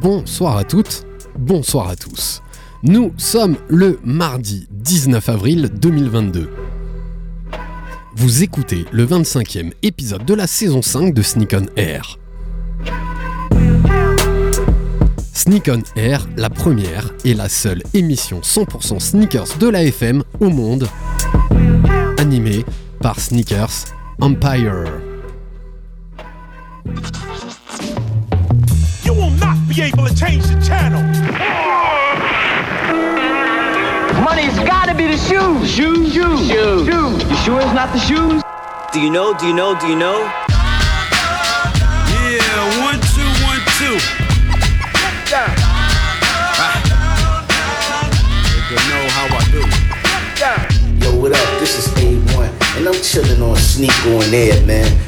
Bonsoir à toutes, bonsoir à tous. Nous sommes le mardi 19 avril 2022. Vous écoutez le 25e épisode de la saison 5 de Sneak on Air. Sneak on Air, la première et la seule émission 100% sneakers de la FM au monde, animée par Sneakers Empire. You will not be able to change the channel. Money's gotta be the shoes. Shoes, shoes, shoes. shoes. You sure it's not the shoes? Do you know? Do you know? Do you know? Yeah, one, two, one, two. You know how I do. Yo, what up? This is A1, and I'm chilling on Sneak on Air, man.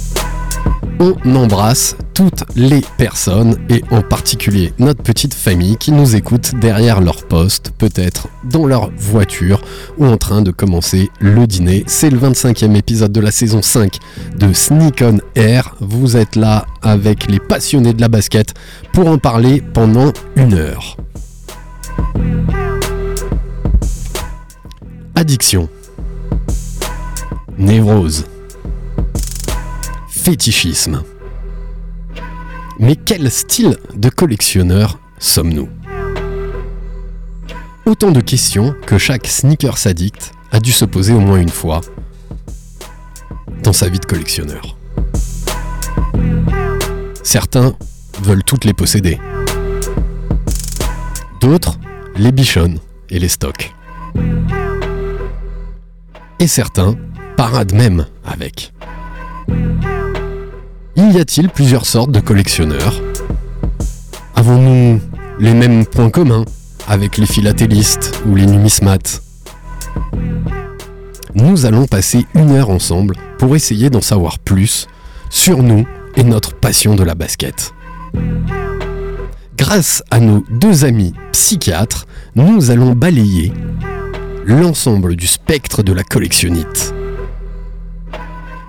On embrasse toutes les personnes et en particulier notre petite famille qui nous écoute derrière leur poste, peut-être dans leur voiture ou en train de commencer le dîner. C'est le 25e épisode de la saison 5 de Sneak on Air. Vous êtes là avec les passionnés de la basket pour en parler pendant une heure. Addiction. Névrose. Mais quel style de collectionneur sommes-nous? Autant de questions que chaque sneakers addict a dû se poser au moins une fois dans sa vie de collectionneur. Certains veulent toutes les posséder. D'autres les bichonnent et les stockent. Et certains paradent même avec. Y a-t-il plusieurs sortes de collectionneurs? Avons-nous les mêmes points communs avec les philatélistes ou les numismates? Nous allons passer une heure ensemble pour essayer d'en savoir plus sur nous et notre passion de la basket. Grâce à nos deux amis psychiatres, nous allons balayer l'ensemble du spectre de la collectionnite.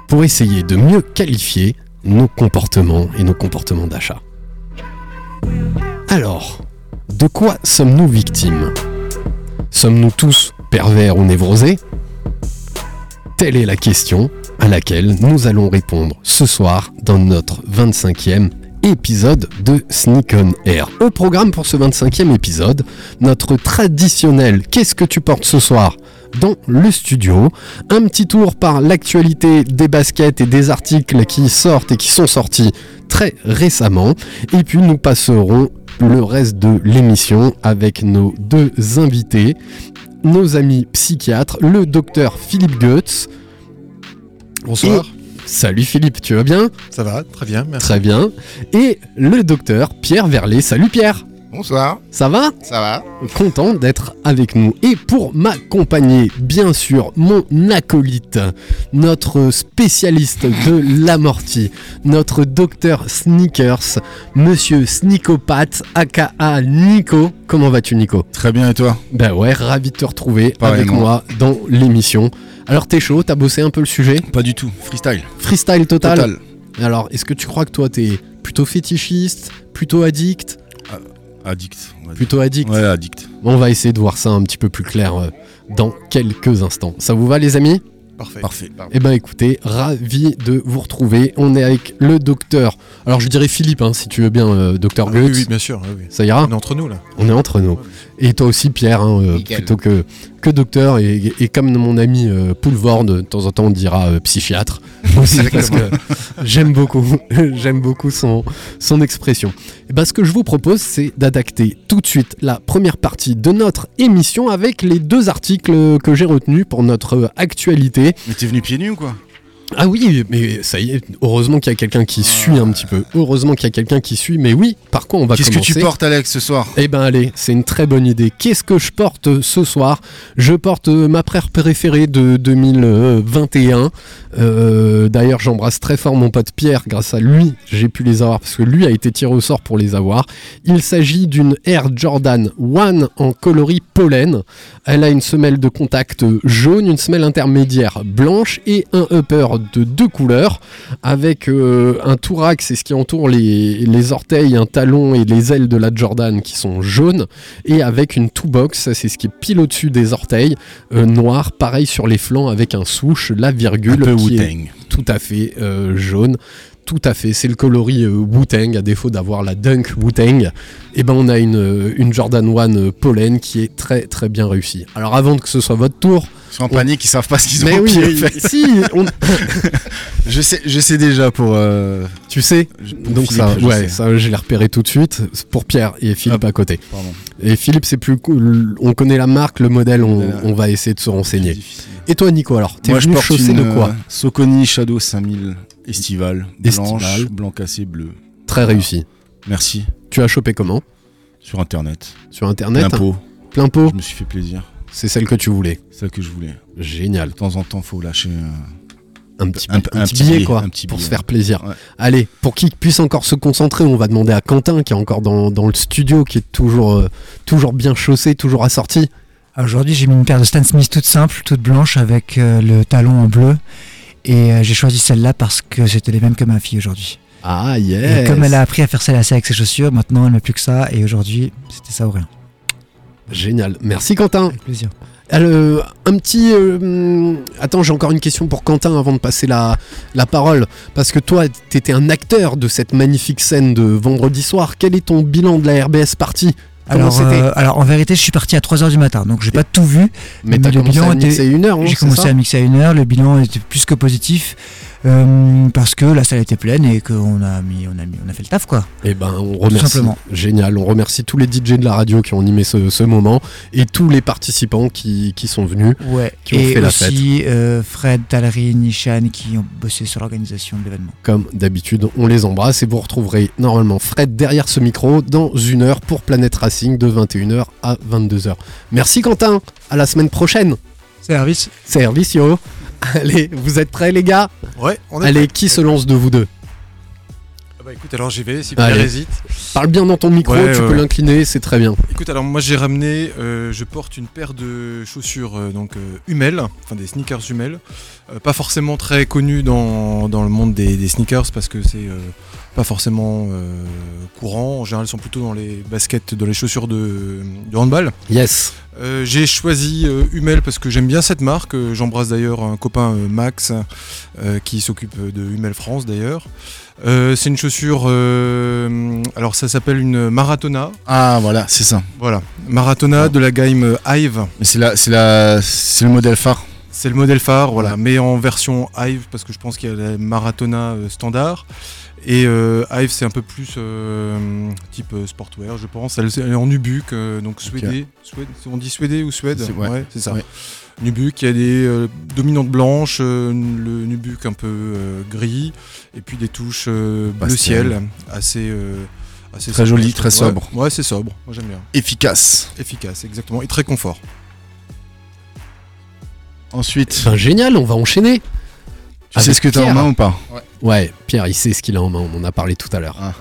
Pour essayer de mieux qualifier nos comportements et nos comportements d'achat. Alors, de quoi sommes-nous victimes? Sommes-nous tous pervers ou névrosés? Telle est la question à laquelle nous allons répondre ce soir dans notre 25e épisode de Sneak on Air. Au programme pour ce 25e épisode, notre traditionnel Qu'est-ce que tu portes ce soir? Dans le studio. Un petit tour par l'actualité des baskets et des articles qui sortent et qui sont sortis très récemment. Et puis nous passerons le reste de l'émission avec nos deux invités, nos amis psychiatres, le docteur Philippe Goetz. Bonsoir. Et- Salut Philippe, tu vas bien? Ça va, très bien, merci. Très bien. Et le docteur Pierre Verlet. Salut Pierre, Bonsoir, ça va ça va content d'être avec nous. Et pour m'accompagner, bien sûr, mon acolyte, notre spécialiste de l'amorti, notre docteur Sneakers, monsieur Sneakopat, aka Nico. Comment vas-tu, Nico? Très bien, et toi? Ben ouais, ravi de te retrouver avec moi dans l'émission. Alors, t'es chaud? T'as bossé un peu le sujet? Pas du tout, freestyle. Freestyle total. Total. Alors, est-ce que tu crois que toi, t'es plutôt fétichiste, plutôt addict? Addict. on va dire. Plutôt addict Ouais, addict. On va essayer de voir ça un petit peu plus clair euh, dans quelques instants. Ça vous va les amis? Parfait. Parfait. Eh ben écoutez, ravi de vous retrouver. On est avec le docteur. Alors je dirais Philippe, hein, si tu veux bien, euh, docteur Ah oui, oui, bien sûr. oui, oui. Ça ira? On est entre nous là. On est entre nous. Et toi aussi Pierre, hein, euh, plutôt que, que docteur. Et, et comme mon ami euh, Poulvord, de temps en temps on dira euh, psychiatre. Aussi parce que j'aime beaucoup, j'aime beaucoup son, son expression. Et ben, ce que je vous propose, c'est d'adapter tout de suite la première partie de notre émission avec les deux articles que j'ai retenus pour notre actualité. Mais t'es venu pieds nus ou quoi? Ah oui, mais ça y est, heureusement qu'il y a quelqu'un qui suit un petit peu. Heureusement qu'il y a quelqu'un qui suit, mais oui, par quoi on va Qu'est-ce que tu portes, Alex, ce soir? Eh ben allez, c'est une très bonne idée. Qu'est-ce que je porte ce soir? Je porte euh, ma paire préférée de 2021. Euh, D'ailleurs, j'embrasse très fort mon pote Pierre. Grâce à lui, j'ai pu les avoir parce que lui a été tiré au sort pour les avoir. Il s'agit d'une Air Jordan 1 en coloris pollen. Elle a une semelle de contact jaune, une semelle intermédiaire blanche et un upper de deux couleurs avec euh, un tourax, c'est ce qui entoure les, les orteils, un talon et les ailes de la Jordan qui sont jaunes et avec une two box, c'est ce qui est pile au-dessus des orteils, euh, noir, pareil sur les flancs avec un souche, la virgule qui est tout à fait euh, jaune. Tout à fait, c'est le coloris euh, Wu-Tang, à défaut d'avoir la Dunk Wu-Tang. Et ben on a une, euh, une Jordan 1 euh, pollen qui est très très bien réussie. Alors avant que ce soit votre tour, Ils sont en panique, ils savent pas ce qu'ils ont mais oui, en fait. si, on- Je sais, je sais déjà pour. euh, tu sais, donc Philippe, ça, je ouais, sais. ça je l'ai repéré tout de suite pour Pierre et Philippe Ah, à côté. Pardon. Et Philippe c'est plus cool, on connaît la marque, le modèle, on, va essayer de se renseigner. Et toi Nico alors, t'es Moi, je venu chausser une de quoi euh, Soconi Shadow 5000 estivale, Estivale. blanche, blanc cassé, bleu. Très réussi. Merci. Tu as chopé comment Sur internet. Sur internet Plein pot. Plein pot Je me suis fait plaisir. C'est celle que tu voulais. Ça que je voulais. Génial. De temps en temps, faut lâcher. euh, Un petit, Un- un un petit billet, billet, quoi, un petit pour se faire plaisir. Ouais. Allez, pour qu'il puisse encore se concentrer, on va demander à Quentin, qui est encore dans, dans le studio, qui est toujours, euh, toujours bien chaussé, toujours assorti. Aujourd'hui, j'ai mis une paire de Stan Smith toute simple, toute blanche, avec euh, le talon en bleu. Et euh, j'ai choisi celle-là parce que c'était les mêmes que ma fille aujourd'hui. Ah, Et yes comme elle a appris à faire ça avec ses chaussures, maintenant elle n'a plus que ça. Et aujourd'hui, c'était ça ou rien. Génial. Merci Quentin. Avec plaisir. Euh, un petit... euh, hum, Attends, j'ai encore une question pour Quentin avant de passer la, la parole. Parce que toi, t'étais un acteur de cette magnifique scène de vendredi soir. Quel est ton bilan de la RBS partie? Alors, euh, alors en vérité, je suis parti à 3h du matin, donc j'ai pas tout vu. Mais le commencé bilan était- une heure, hein, J'ai commencé à mixer à une heure, le bilan était plus que positif. Euh, parce que la salle était pleine et qu'on a mis, on a mis, on a fait le taf quoi. Eh ben, on remercie. simplement. Génial. On remercie tous les DJ de la radio qui ont animé ce, ce moment et tous les participants qui, qui sont venus. Ouais. Qui ont et fait la aussi euh, Fred, Talry, Nishan qui ont bossé sur l'organisation de l'événement. Comme d'habitude, on les embrasse et vous retrouverez normalement Fred derrière ce micro dans une heure pour Planète Racing de 21h à 22h. Merci Quentin. À la semaine prochaine. Service. Servicio. Allez, vous êtes prêts les gars? Ouais, on est Allez, prêt. qui se lance de vous deux? Bah écoute, alors j'y vais, si Allez. Pierre hésite. Parle bien dans ton micro, Ouais, tu ouais, peux l'incliner, c'est très bien. Écoute, alors moi j'ai ramené, euh, je porte une paire de chaussures euh, donc euh, Hummel, enfin des sneakers Hummel, pas forcément très connues dans, dans le monde des, des sneakers parce que c'est pas forcément courant. En général, elles sont plutôt dans les baskets, dans les chaussures de, de handball. Yes. J'ai choisi Hummel parce que j'aime bien cette marque. J'embrasse d'ailleurs un copain Max qui s'occupe de Hummel France d'ailleurs. Euh, c'est une chaussure, euh, alors ça s'appelle une Maratona. Ah, voilà, c'est ça. Voilà, Maratona de la gamme Hive. Mais c'est la, c'est la, c'est le modèle phare. C'est le modèle phare, voilà, mais en version Hive parce que je pense qu'il y a la Maratona euh, standard. Et euh, Hive, c'est un peu plus euh, type euh, sportwear, je pense. Elle, elle est en Nubuck, euh, donc suédé. Suède, on dit suédé ou Suède C'est- ouais. c'est ça. Ouais. Nubuck, il y a des euh, dominantes blanches, euh, le Nubuck un peu euh, gris, et puis des touches euh, bleu ciel, assez, euh, assez Très sobre, joli, très trouve. Ouais. sobre. Ouais, c'est sobre, moi j'aime bien. Efficace. Efficace, exactement, et très confort. Ensuite, Ben, génial, on va enchaîner. tu sais ce que t'as en main ou pas? Ouais, Pierre, il sait ce qu'il a en main, on en a parlé tout à l'heure. Ah.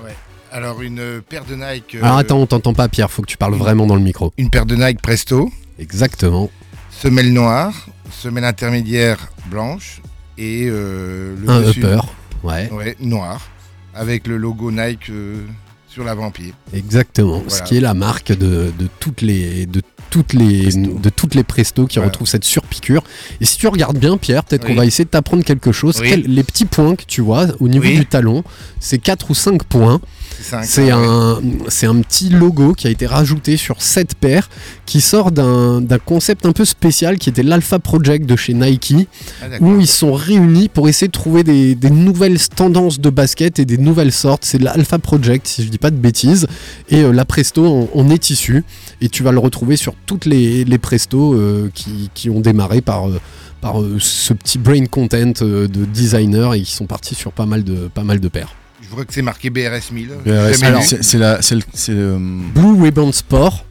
Alors une euh, paire de Nike. euh, Alors attends, on t'entend pas Pierre, faut que tu parles vraiment dans le micro. Une paire de Nike Presto, Exactement. semelle noire, semelle intermédiaire blanche et euh, le Un dessus- upper. Ouais, Ouais, noir, avec le logo Nike euh, sur l'avant-pied. exactement. Ce qui est la marque de, de toutes les de toutes les Presto. de toutes les Presto qui Voilà. retrouvent cette surpiqûre. Et si tu regardes bien Pierre, peut-être Oui. qu'on va essayer de t'apprendre quelque chose. Oui. Quel- les petits points que tu vois au niveau Oui. du talon, c'est 4 ou 5 points. C'est un, c'est un petit logo qui a été rajouté sur cette paire qui sort d'un d'un concept un peu spécial qui était l'Alpha Project de chez Nike Ah, où ils sont réunis pour essayer de trouver des, des nouvelles tendances de basket et des nouvelles sortes. C'est l'Alpha Project, si je dis pas de bêtises. Et euh, la Presto en, en est issue. Et tu vas le retrouver sur toutes les, les Presto euh, qui, qui ont démarré par, euh, par ce petit brain content de designer et qui sont partis sur pas mal de, pas mal de paires. Je vois que c'est marqué BRS 1000. BRS, Jamais alors, vu. c'est le- euh, Blue Ribbon Sport,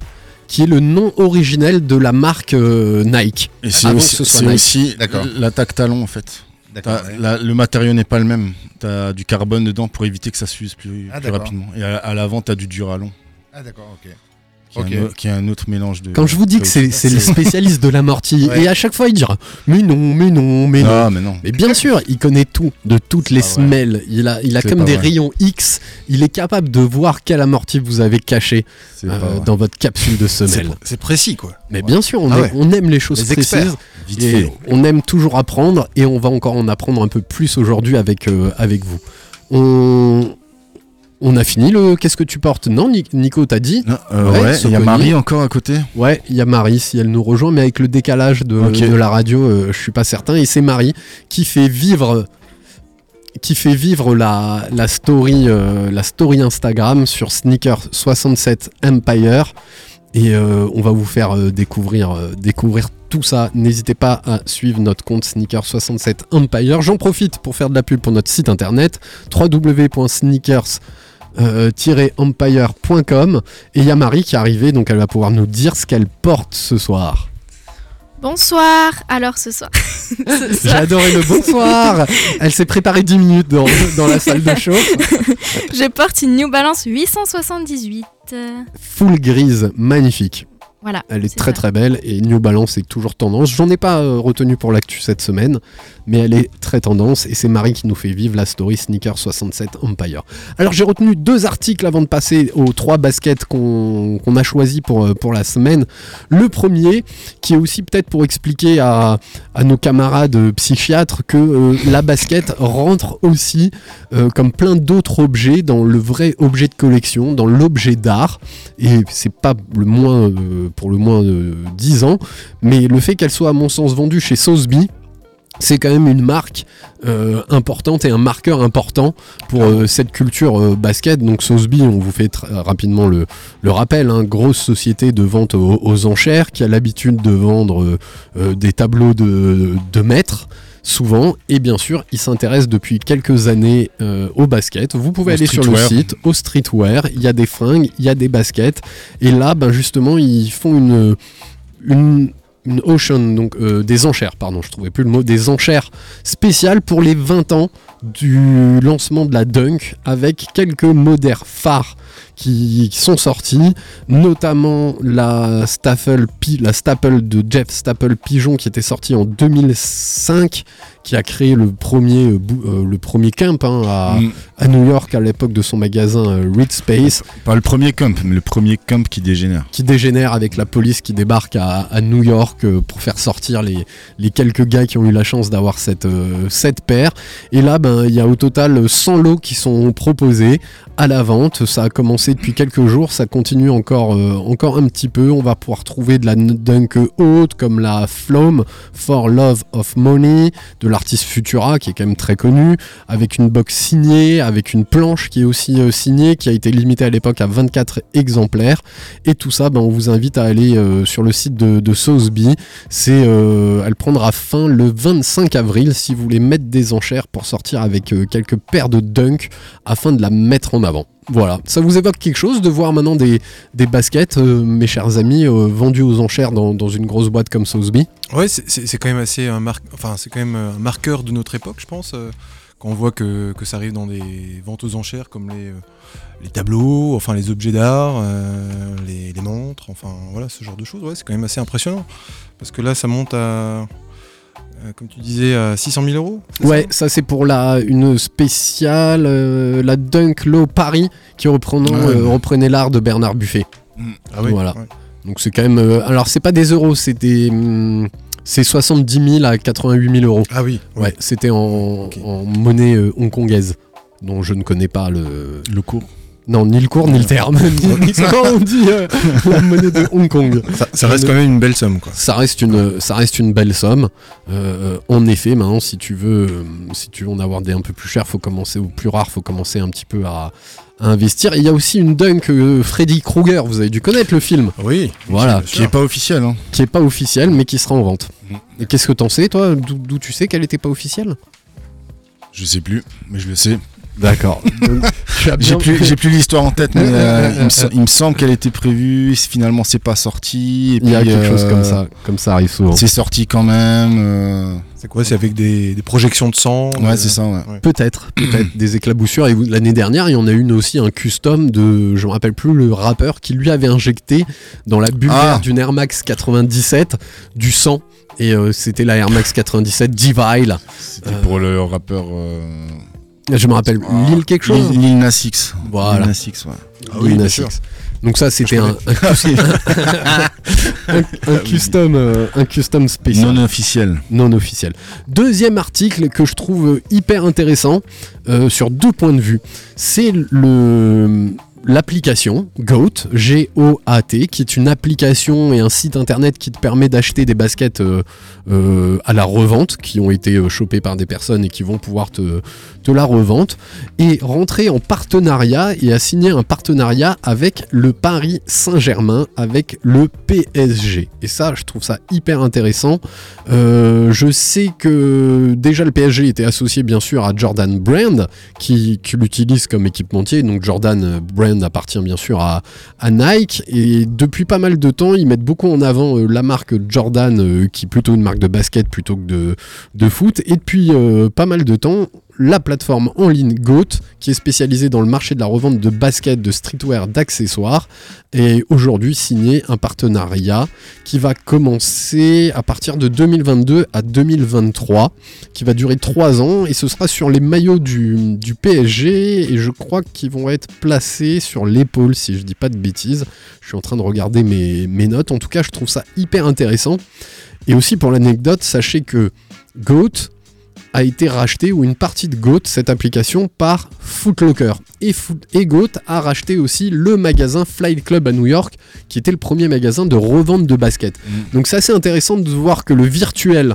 qui est le nom originel de la marque euh, Nike. et c'est Avant aussi, ce aussi l'attaque talon en fait. Ouais. la- le matériau n'est pas le même. T'as du carbone dedans pour éviter que ça s'use plus, Ah, plus rapidement. Et à, à l'avant, t'as du duralon, Ah, d'accord, ok. Qui, est un, au- qui est un autre mélange de. Quand je vous dis que c'est c'est le spécialiste de l'amorti, Ouais. et à chaque fois il dira Mais non, mais non, mais non. Ah, mais non. Mais bien sûr, il connaît tout, de toutes les pas vrai. semelles. Il a, il a C'est comme des vrai. rayons X. Il est capable de voir quel amorti vous avez caché C'est euh, dans votre capsule de semelle. c'est précis quoi. Mais bien sûr, on, Ah aime, ouais. on aime les choses Les experts. précises. Vite Et fait. on aime toujours apprendre et on va encore en apprendre un peu plus aujourd'hui avec, euh, avec vous. On, on a fini le Qu'est-ce que tu portes? Non, Ni- Nico, t'as dit? Non, euh, Ouais, ouais, il y a. Marie encore à côté. Ouais, il y a Marie si elle nous rejoint, mais avec le décalage de, de la radio, euh, je suis pas certain. Et c'est Marie qui fait vivre, qui fait vivre la, la story, euh, la story Instagram sur Sneaker 67 Empire. Et euh, on va vous faire euh, découvrir, découvrir tout ça. N'hésitez pas à suivre notre compte Sneaker 67 Empire. J'en profite pour faire de la pub pour notre site internet www.sneakers euh, empire.com et il y a Marie qui est arrivée donc elle va pouvoir nous dire ce qu'elle porte ce soir. Bonsoir. Alors ce soir. J'ai adoré le bonsoir. Elle s'est préparée 10 minutes dans, dans la salle de chauffe. je porte une New Balance 878. Euh, Full grise, magnifique. Voilà. Elle est, très ça. très belle et New Balance est toujours tendance. J'en ai pas euh, retenu pour l'actu cette semaine, mais elle est très tendance et c'est Marie qui nous fait vivre la story Sneaker 67 Empire. Alors j'ai retenu deux articles avant de passer aux trois baskets qu'on a choisis pour, euh, pour la semaine. Le premier, qui est aussi peut-être pour expliquer à, nos camarades euh, psychiatres que euh, la basket rentre aussi, comme plein d'autres objets, dans le vrai objet de collection, dans l'objet d'art. Et c'est pas le moins, pour le moins de 10 ans, mais le fait qu'elle soit à mon sens vendue chez Sotheby, c'est quand même une marque euh, importante et un marqueur important pour euh, cette culture euh, basket. Donc Sotheby, on vous fait rapidement le, le rappel, hein, grosse société de vente aux, aux enchères qui a l'habitude de vendre des tableaux de, de maîtres souvent. Et bien sûr ils s'intéressent depuis quelques années euh, au basket. Vous pouvez Au aller sur le site au streetwear. Il y a des fringues il y a des baskets. Et là ben justement ils font une une une auction, donc euh, des enchères, pardon, je trouvais plus le mot, des enchères spéciales pour les 20 ans du lancement de la Dunk avec quelques modèles phares qui, qui sont sortis, notamment la Staffel, Pi- la Staple de Jeff Staple Pigeon qui était sortie en 2005, qui a créé le premier, euh, euh, le premier camp hein, à, Mm. à New York à l'époque de son magasin euh, Reed Space Pas le premier camp, mais le premier camp qui dégénère. qui dégénère avec la police qui débarque à, à New York euh, pour faire sortir les, les quelques gars qui ont eu la chance d'avoir cette, euh, cette paire. Et là, ben, il y a au total 100 lots qui sont proposés à la vente. Ça a commencé depuis quelques jours, ça continue encore, euh, encore un petit peu. On va pouvoir trouver de la dunk haute comme la Flom For Love of Money de l'artiste Futura qui est quand même très connu, avec une box signée, avec une planche qui est aussi euh, signée, qui a été limitée à l'époque à 24 exemplaires. Et tout ça, ben, on vous invite à aller euh, sur le site de, de Sotheby. C'est, elle prendra fin le 25 avril si vous voulez mettre des enchères pour sortir avec quelques paires de dunk afin de la mettre en avant. Voilà, ça vous évoque quelque chose de voir maintenant des, baskets, euh, mes chers amis, euh, vendues aux enchères dans, une grosse boîte comme Sotheby Ouais, c'est- quand même assez un c'est quand même un marqueur de notre époque, je pense. euh, quand on voit que, ça arrive dans des ventes aux enchères comme les, euh, tableaux, enfin les objets d'art, les, les montres, enfin voilà ce genre de choses. Ouais, c'est quand même assez impressionnant parce que là ça monte à, comme tu disais, à 600 000 euros. Ouais, ça ça c'est pour la une spéciale, euh, la Dunk Low Paris qui reprenant, Ouais. euh, reprenait l'art de Bernard Buffet. Ah oui. Voilà. ouais. Donc c'est quand même. euh, alors c'est pas des euros, c'est des. hum, c'est 70 000 à 88 000 euros. Ah oui. Ouais, c'était en, en monnaie euh, hongkongaise, dont je ne connais pas le. Le cours. Non, ni le cours, ni le terme. Ni- ni comment on dit euh, la monnaie de Hong Kong. Ça, ça reste quand même une belle somme, quoi. Ça reste une, ça reste une belle somme. Euh, en effet, maintenant, si tu veux, euh, si tu veux en avoir des un peu plus chers, faut commencer ou plus rares, faut commencer un petit peu à, à investir. Et il y a aussi une dunk euh, Freddy Krueger. Vous avez dû connaître le film. Oui. Voilà, Qui est pas officiel, hein. qui est pas officiel, mais qui sera en vente. Et qu'est-ce que t'en sais, toi? D'où d'où tu sais qu'elle était pas officielle? Je sais plus, mais je le sais. D'accord. J'ai plus, j'ai plus l'histoire en tête, mais euh, il, me, sem- il me semble qu'elle était prévue. Finalement, c'est pas sorti. Et Il y a puis, quelque chose euh, comme ça, comme ça arrive souvent. C'est sorti quand même. euh, C'est quoi C'est avec des, des projections de sang Ouais, euh, c'est ça, ouais. Peut-être, peut-être des éclaboussures. Et l'année dernière, il y en a une aussi, un custom de, je me rappelle plus le rappeur, qui lui avait injecté dans la bulle Ah. d'une Air Max 97 du sang. Et euh, c'était la Air Max 97 Divile. C'était pour le rappeur. Je me rappelle, ah, quelque chose Lil, Lil Nas X. Voilà. Lil Nas X, ouais. Ah oui, Lil bien Nas sûr. X. Donc ça, c'était un, un, custom, un- un custom, euh, un custom spécial. Non officiel. non officiel. Deuxième article que je trouve hyper intéressant euh, sur deux points de vue, c'est le l'application GOAT, G-O-A-T, qui est une application et un site internet qui te permet d'acheter des baskets euh, euh, à la revente, qui ont été euh, chopées par des personnes et qui vont pouvoir te, te la revente, et rentrer en partenariat et à signer un partenariat avec le Paris Saint-Germain, avec le PSG. Et ça, je trouve ça hyper intéressant. Je sais que déjà le PSG était associé bien sûr à Jordan Brand, qui, qui l'utilise comme équipementier. Donc Jordan euh, Appartient bien sûr à, à Nike. Et depuis pas mal de temps, ils mettent beaucoup en avant euh, la marque Jordan, euh, qui est plutôt une marque de basket plutôt que de, de foot. Et depuis euh, pas mal de temps, la plateforme en ligne GOAT, qui est spécialisée dans le marché de la revente de baskets, de streetwear, d'accessoires, est aujourd'hui signé un partenariat qui va commencer à partir de 2022 à 2023, qui va durer 3 ans, et ce sera sur les maillots du, PSG, et je crois qu'ils vont être placés sur l'épaule, si je dis pas de bêtises. Je suis en train de regarder mes notes, en tout cas je trouve ça hyper intéressant. Et aussi pour l'anecdote, sachez que GOAT a été racheté, ou une partie de GOAT, cette application, par Footlocker. Et, Foot, et GOAT a racheté aussi le magasin Flight Club à New York, qui était le premier magasin de revente de basket. Donc c'est assez intéressant de voir que le virtuel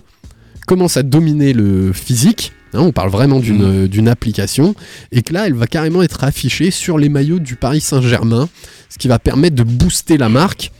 commence à dominer le physique. hein, on parle vraiment d'une d'une application. Et que là, elle va carrément être affichée sur les maillots du Paris Saint-Germain, ce qui va permettre de booster la marque.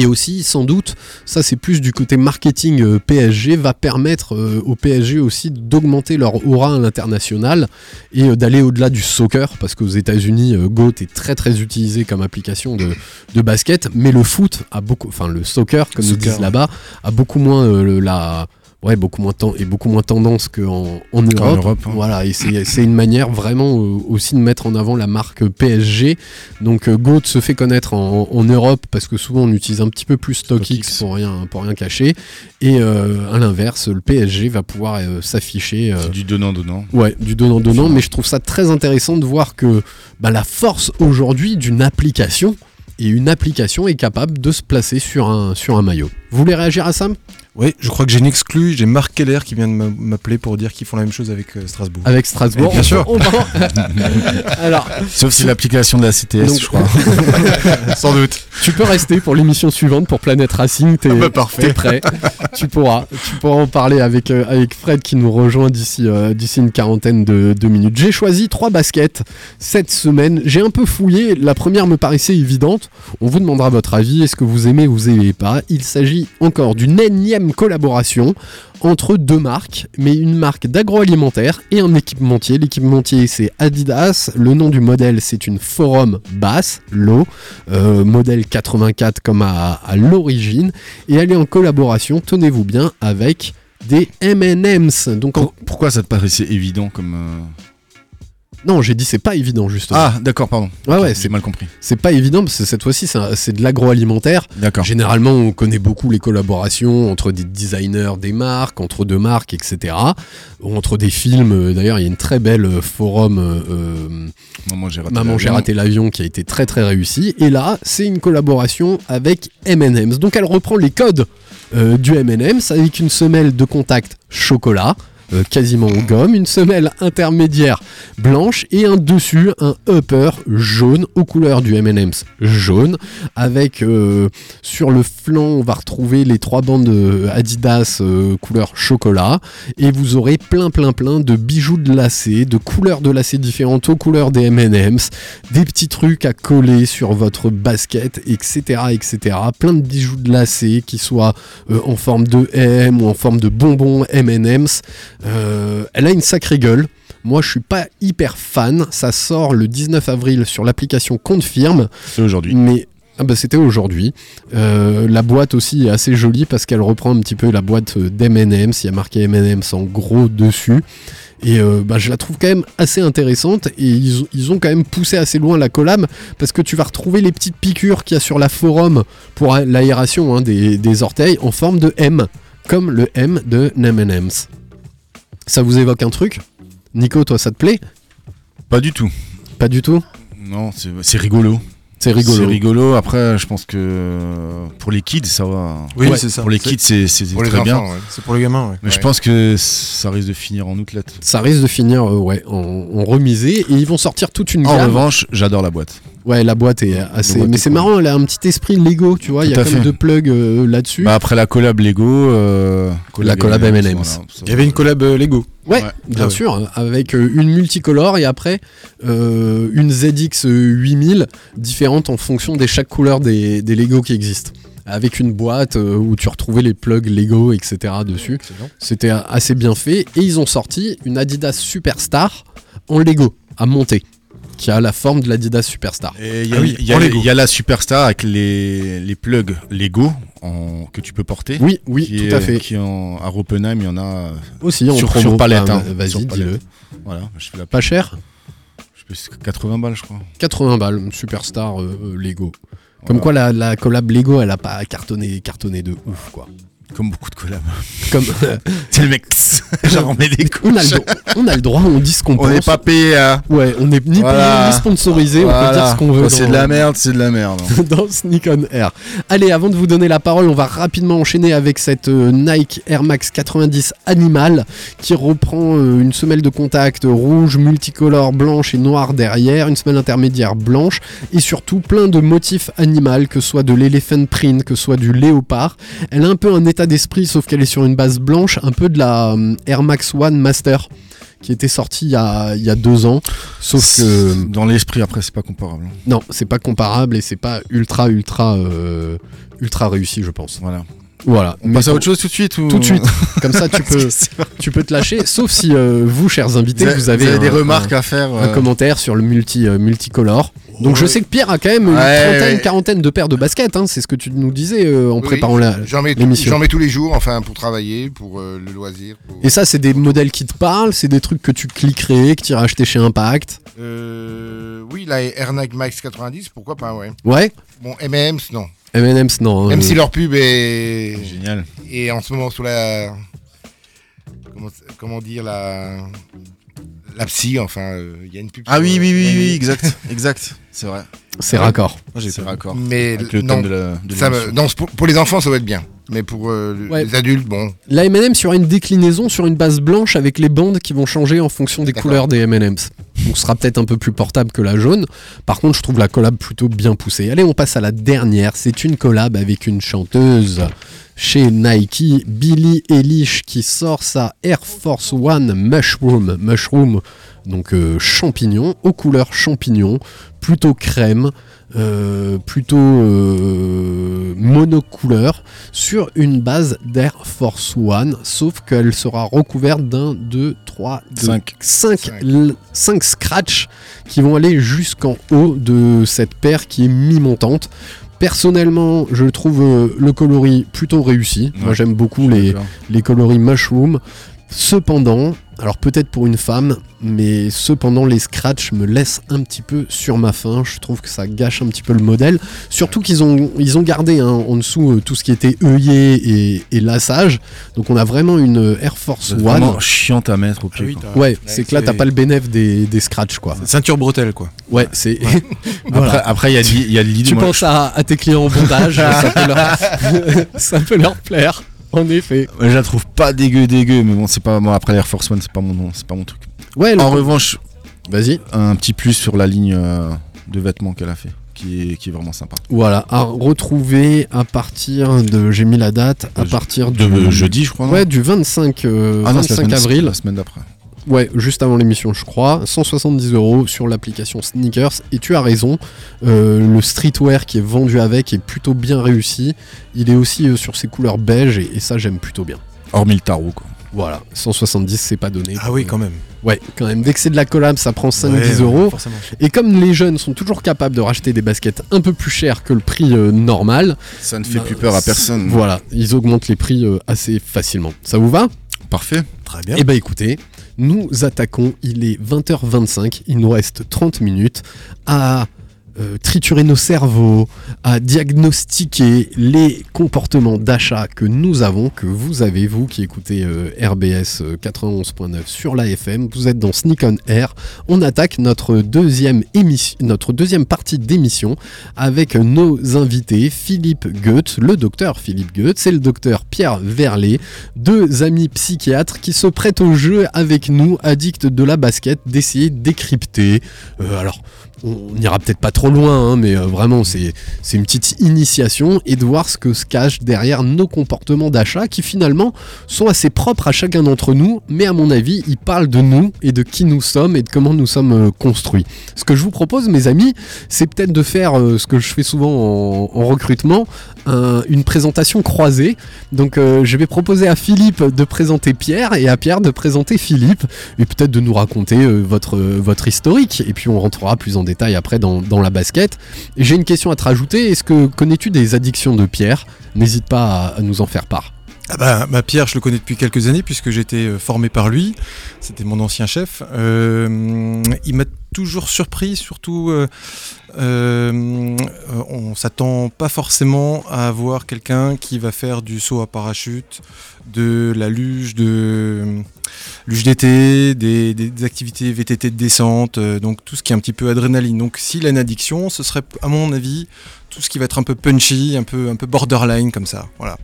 Et aussi, sans doute, ça c'est plus du côté marketing euh, PSG, va permettre euh, au PSG aussi d'augmenter leur aura à l'international et euh, d'aller au-delà du soccer, parce qu'aux États-Unis, GOAT est très très utilisé comme application de, de basket, mais le foot a beaucoup, enfin le soccer, comme ils Soccer, disent là-bas, a beaucoup moins la. Ouais, beaucoup moins et beaucoup moins tendance qu'en en Europe. Europe, hein. Voilà, et c'est une manière vraiment euh, aussi de mettre en avant la marque PSG. Donc euh, GOAT se fait connaître en, en Europe parce que souvent on utilise un petit peu plus StockX pour rien, pour rien cacher. Et euh, à l'inverse, le PSG va pouvoir euh, s'afficher. euh, C'est du donnant-donnant. Ouais, du donnant-donnant, mais je trouve ça très intéressant de voir que bah, la force aujourd'hui d'une application, et une application est capable de se placer sur un, sur un maillot. Vous voulez réagir à ça? Oui, je crois que j'ai une exclue. J'ai Marc Keller qui vient de m'a- m'appeler pour dire qu'ils font la même chose avec euh, Strasbourg. Avec Strasbourg Bien sûr. On Alors, Sauf si l'application de la CTS, Donc- je crois. Sans doute. tu peux rester pour l'émission suivante pour Planète Racing. T'es bah, parfait. t'es prêt. tu pourras. Tu pourras en parler avec, euh, avec Fred qui nous rejoint d'ici euh, d'ici une quarantaine de, de minutes. J'ai choisi trois baskets cette semaine. J'ai un peu fouillé. La première me paraissait évidente. On vous demandera votre avis. Est-ce que vous aimez ou vous aimez pas? Il s'agit encore d'une énième collaboration entre deux marques, mais une marque d'agroalimentaire et un équipementier. L'équipementier c'est Adidas, le nom du modèle c'est une Forum Bass, euh, modèle 84 comme à, à l'origine, et elle est en collaboration, tenez-vous bien, avec des M&M's. Donc en- Pourquoi ça te paraissait évident comme. euh, non, j'ai dit c'est pas évident justement. Ah, d'accord, pardon. ouais ouais, c'est mal compris. c'est pas évident parce que cette fois-ci c'est de l'agroalimentaire. D'accord. Généralement, on connaît beaucoup les collaborations entre des designers des marques, entre deux marques, etc. Ou entre des films. D'ailleurs, il y a une très belle euh, forum euh, euh, Maman, j'ai raté. L'avion. raté l'avion qui a été très très réussi. Et là, c'est une collaboration avec M&M's. Donc, elle reprend les codes euh, du M&M's avec une semelle de contact chocolat. Euh, quasiment en gomme, une semelle intermédiaire blanche et un dessus, un upper jaune aux couleurs du M&M's jaune, avec euh, sur le flanc on va retrouver les trois bandes Adidas euh, couleur chocolat et vous aurez plein plein plein de bijoux de lacets, de couleurs de lacets différentes aux couleurs des M&M's, des petits trucs à coller sur votre basket, etc. etc. Plein de bijoux de lacets qui soient en forme de M ou en forme de bonbons M&M's. Euh, elle a une sacrée gueule. Moi, je suis pas hyper fan. Ça sort le 19 avril sur l'application Confirme. C'est aujourd'hui. Mais ah bah c'était aujourd'hui. Euh, la boîte aussi est assez jolie parce qu'elle reprend un petit peu la boîte d'M&M's. Il y a marqué M&M's en gros dessus. Et euh, bah, je la trouve quand même assez intéressante. Et ils, ils ont quand même poussé assez loin la collab parce que tu vas retrouver les petites piqûres qu'il y a sur la forum pour l'aération hein, des, des orteils en forme de M, comme le M de M&M's. Ça vous évoque un truc Nico, toi, ça te plaît Pas du tout. Pas du tout Non, c'est rigolo. C'est rigolo. C'est rigolo. Après, je pense que pour les kids, ça va. Oui, Ouais, c'est ça. Pour les kids, c'est très bien. ouais. C'est pour les gamins, ouais. Mais je pense que ça risque de finir en outlet. Ça risque de finir euh, ouais, en, en remisé et ils vont sortir toute une En gamme. revanche, j'adore la boîte. Ouais, la boîte est assez. boîte mais est c'est cool. marrant, elle a un petit esprit Lego, tu vois. Il y a comme fait. deux plugs euh, là-dessus. Bah, après la collab Lego. euh, La collab M&M's. Il y avait une collab euh, Lego. ouais, ouais. bien Ah ouais. sûr, avec euh, une multicolore et après euh, une ZX 8000 différente en fonction des chaque couleur des, des Lego qui existent. Avec une boîte où tu retrouvais les plugs Lego, etc. dessus. C'était assez bien fait. Et ils ont sorti une Adidas Superstar en Lego à monter, qui a la forme de l'Adidas Superstar. Il y, a- Ah oui, il y a y la Superstar avec les, les plugs Lego en, que tu peux porter. Oui, oui, qui tout est- à fait. Qui en, à Ropenheim, il y en a. euh, Aussi sur, promo. sur palette. hein, Vas-y, dis-le. Voilà, je fais la Pas cher je sais pas, 80 balles, je crois. 80 balles, Superstar euh, euh, Lego. Comme Voilà. quoi la, la collab Lego, elle a pas cartonné, cartonné de ouf quoi. Comme beaucoup de collabs. Comme C'est le mec. J'en remets des coups. on a, le droit, on a le droit, on dit ce qu'on On pense. n'est pas payé. hein. Ouais, on n'est ni Voilà. payé ni sponsorisé, on peut dire ce qu'on veut. Quand c'est de la merde, c'est de la merde. dans Sneak on Air. Allez, avant de vous donner la parole, on va rapidement enchaîner avec cette euh, Nike Air Max 90 Animal qui reprend euh, une semelle de contact rouge, multicolore, blanche et noire derrière, une semelle intermédiaire blanche et surtout plein de motifs animaux, que ce soit de l'éléphant print, que ce soit du léopard. Elle a un peu un état d'esprit, sauf qu'elle est sur une base blanche, un peu de la euh, Air Max One Master qui était sortie il y a, il y a deux ans. Sauf que. Dans l'esprit, après, c'est pas comparable. Non, c'est pas comparable et c'est pas ultra ultra euh, ultra réussi, je pense. Voilà. Voilà. On Mais passe à autre chose tout de suite ou... Tout de suite. Comme ça, tu peux, tu peux te lâcher. Sauf si euh, vous, chers invités, vous avez, un- des un- remarques à faire. un, commentaire sur le multi multicolore. Donc je sais que Pierre a quand même une Ouais, trentaine, ouais. quarantaine de paires de baskets. hein, c'est ce que tu nous disais euh, en Oui, préparant la. J'en mets, l'émission. j'en mets tous les jours, enfin pour travailler, pour euh, le loisir. pour- Et ça, c'est des modèles qui te parlent, c'est des trucs que tu cliquerais, que tu iras acheter chez Impact. Euh, oui, la Air Nike Max 90, pourquoi pas, ouais. Ouais. Bon, M&M's, non. M&M's, non. Même euh, si leur pub est, Génial. est en ce moment sous la. Comment, comment dire, la. La psy, enfin, euh, il y a une pub. Ah oui, euh, oui, oui, M&M's. oui, exact. Exact. C'est vrai. c'est raccord. Moi, j'ai pas d'accord. Mais non, thème de la de ça me- l'émission. non, c'est pour, pour les enfants, ça va être bien. Mais pour euh, Ouais. les adultes, bon. La M&M sur une déclinaison sur une base blanche avec les bandes qui vont changer en fonction des couleurs des M&M's. Donc ce sera peut-être un peu plus portable que la jaune. Par contre, je trouve la collab plutôt bien poussée. Allez, on passe à la dernière. C'est une collab avec une chanteuse chez Nike, Billie Eilish, qui sort sa Air Force One Mushroom. Mushroom, donc euh, champignon, aux couleurs champignon, plutôt crème. euh, plutôt euh, monocouleur sur une base d'Air Force One, sauf qu'elle sera recouverte d'un, deux, trois, Cinq. cinq, Cinq. l- cinq scratchs qui vont aller jusqu'en haut de cette paire qui est mi-montante. Personnellement, je trouve euh, le coloris plutôt réussi. Moi, j'aime beaucoup les coloris mushroom. Cependant, alors peut-être pour une femme, mais cependant les scratchs me laissent un petit peu sur ma faim. Je trouve que ça gâche un petit peu le modèle. Surtout qu'ils ont, ils ont gardé hein, en dessous euh, tout ce qui était œillet et, et lassage. Donc on a vraiment une Air Force C'est One. vraiment chiante à mettre au Ah pied. oui, t'as- Ouais, c'est que là t'as pas le bénéf des, des scratchs quoi. Ceinture bretelle, quoi. Ouais, c'est. Après, Voilà. après, il y a y a l'idée. Tu moi, penses à, à tes clients en bondage, ça, peut leur, ça peut leur plaire. En effet. Je la trouve pas dégueu dégueu, mais bon, c'est pas moi après Air Force One, c'est pas mon c'est pas mon truc. Ouais, En revanche, vas-y. un petit plus sur la ligne euh, de vêtements qu'elle a fait, qui est, qui est vraiment sympa. Voilà, à retrouver à partir de. J'ai mis la date, à Je- partir de du. jeudi, je crois, non? Ouais, du 25, euh, Ah non, c'est la 25 semaine- avril. la semaine d'après. Ouais, juste avant l'émission, je crois. 170 euros sur l'application Sneakers. Et tu as raison, euh, le streetwear qui est vendu avec est plutôt bien réussi. Il est aussi euh, sur ses couleurs beige et, et ça, j'aime plutôt bien. Hormis le tarot, quoi. Voilà, 170, c'est pas donné. Ah oui, quand même. Ouais, quand même. Dès que c'est de la collab, ça prend 5-10 Ouais, ouais, euros. forcément. Et comme les jeunes sont toujours capables de racheter des baskets un peu plus chères que le prix euh, normal, Ça ne fait bah, plus peur à c'est- personne. Voilà, ils augmentent les prix euh, assez facilement. Ça vous va? Parfait. Très bien. Eh ben écoutez, nous attaquons, il est 20h25, il nous reste 30 minutes à euh, triturer nos cerveaux, à diagnostiquer les comportements d'achat que nous avons, que vous avez, vous qui écoutez euh, RBS euh, 91.9 sur la FM, vous êtes dans Sneak on Air, on attaque notre deuxième, émission, notre deuxième partie d'émission avec nos invités, Philippe Goethe, le docteur Philippe Goethe, c'est le docteur Pierre Verlet, deux amis psychiatres qui se prêtent au jeu avec nous, addicts de la basket, d'essayer de décrypter. Euh, alors, on n'ira peut-être pas trop loin, hein, mais euh, vraiment, c'est une petite initiation et de voir ce que se cache derrière nos comportements d'achat qui finalement sont assez propres à chacun d'entre nous, mais à mon avis, ils parlent de nous et de qui nous sommes et de comment nous sommes euh, construits. Ce que je vous propose, mes amis, c'est peut-être de faire euh, ce que je fais souvent en, en recrutement, un- une présentation croisée. Donc je vais proposer à Philippe de présenter Pierre et à Pierre de présenter Philippe et peut-être de nous raconter votre, votre historique. Et puis on rentrera plus en détail après dans, la basket. Et J'ai une question à te rajouter. Est-ce que connais-tu des addictions de Pierre? N'hésite pas à, nous en faire part. Ah bah, bah, Pierre, je le connais depuis quelques années puisque été euh, formé par lui. C'était mon ancien chef. Euh, il m'a toujours surpris, surtout. euh, euh, on s'attend pas forcément à avoir quelqu'un qui va faire du saut à parachute, de la luge, de luge d'été, des, activités VTT de descente, euh, donc tout ce qui est un petit peu adrénaline. Donc s'il a une addiction, ce serait à mon avis tout ce qui va être un peu punchy, un peu, un peu borderline comme ça. Voilà.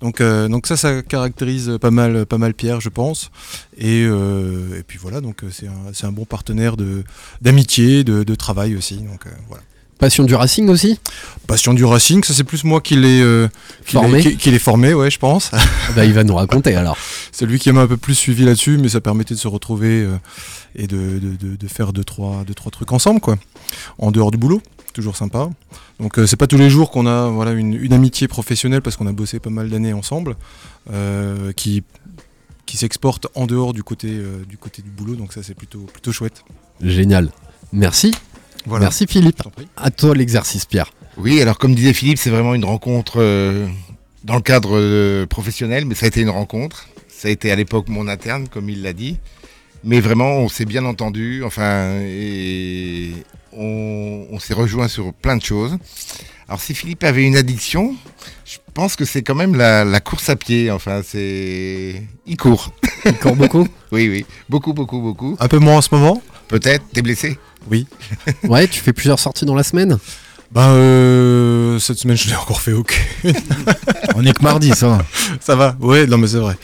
Donc, euh, donc ça, ça caractérise pas mal, pas mal Pierre, je pense. Et, euh, et puis voilà, donc euh, c'est un, c'est un bon partenaire de d'amitié, de, de travail aussi. Donc euh, voilà. Passion du racing aussi? Passion du racing, ça c'est plus moi qui l'ai euh, qui Formé qui- formé, ouais, je pense. Ah bah, Il va nous raconter alors. C'est lui qui m'a un peu plus suivi là-dessus, mais ça permettait de se retrouver euh, et de, de- de- de faire deux trois, deux, trois trucs ensemble, quoi. En dehors du boulot, toujours sympa. Donc euh, c'est pas tous les jours qu'on a voilà, une, une amitié professionnelle, parce qu'on a bossé pas mal d'années ensemble, euh, qui, qui s'exporte en dehors du côté, euh, du côté du boulot, donc ça c'est plutôt, plutôt chouette. Génial. Merci. Voilà. Merci Philippe. À toi l'exercice Pierre. Oui, alors comme disait Philippe, c'est vraiment une rencontre euh, dans le cadre euh, professionnel, mais ça a été une rencontre. Ça a été à l'époque mon interne, comme il l'a dit. Mais vraiment, on s'est bien entendu, enfin, et on, on s'est rejoint sur plein de choses. Alors si Philippe avait une addiction, je pense que c'est quand même la, la course à pied. Enfin, c'est... Il court. Il court beaucoup Oui, oui. Beaucoup, beaucoup, beaucoup. Un peu moins en ce moment Peut-être, t'es blessé Oui. Ouais, tu fais plusieurs sorties dans la semaine? Ben, euh, cette semaine, je n'ai encore fait aucune. On est que mardi, ça va. Ça va, ouais, non mais c'est vrai.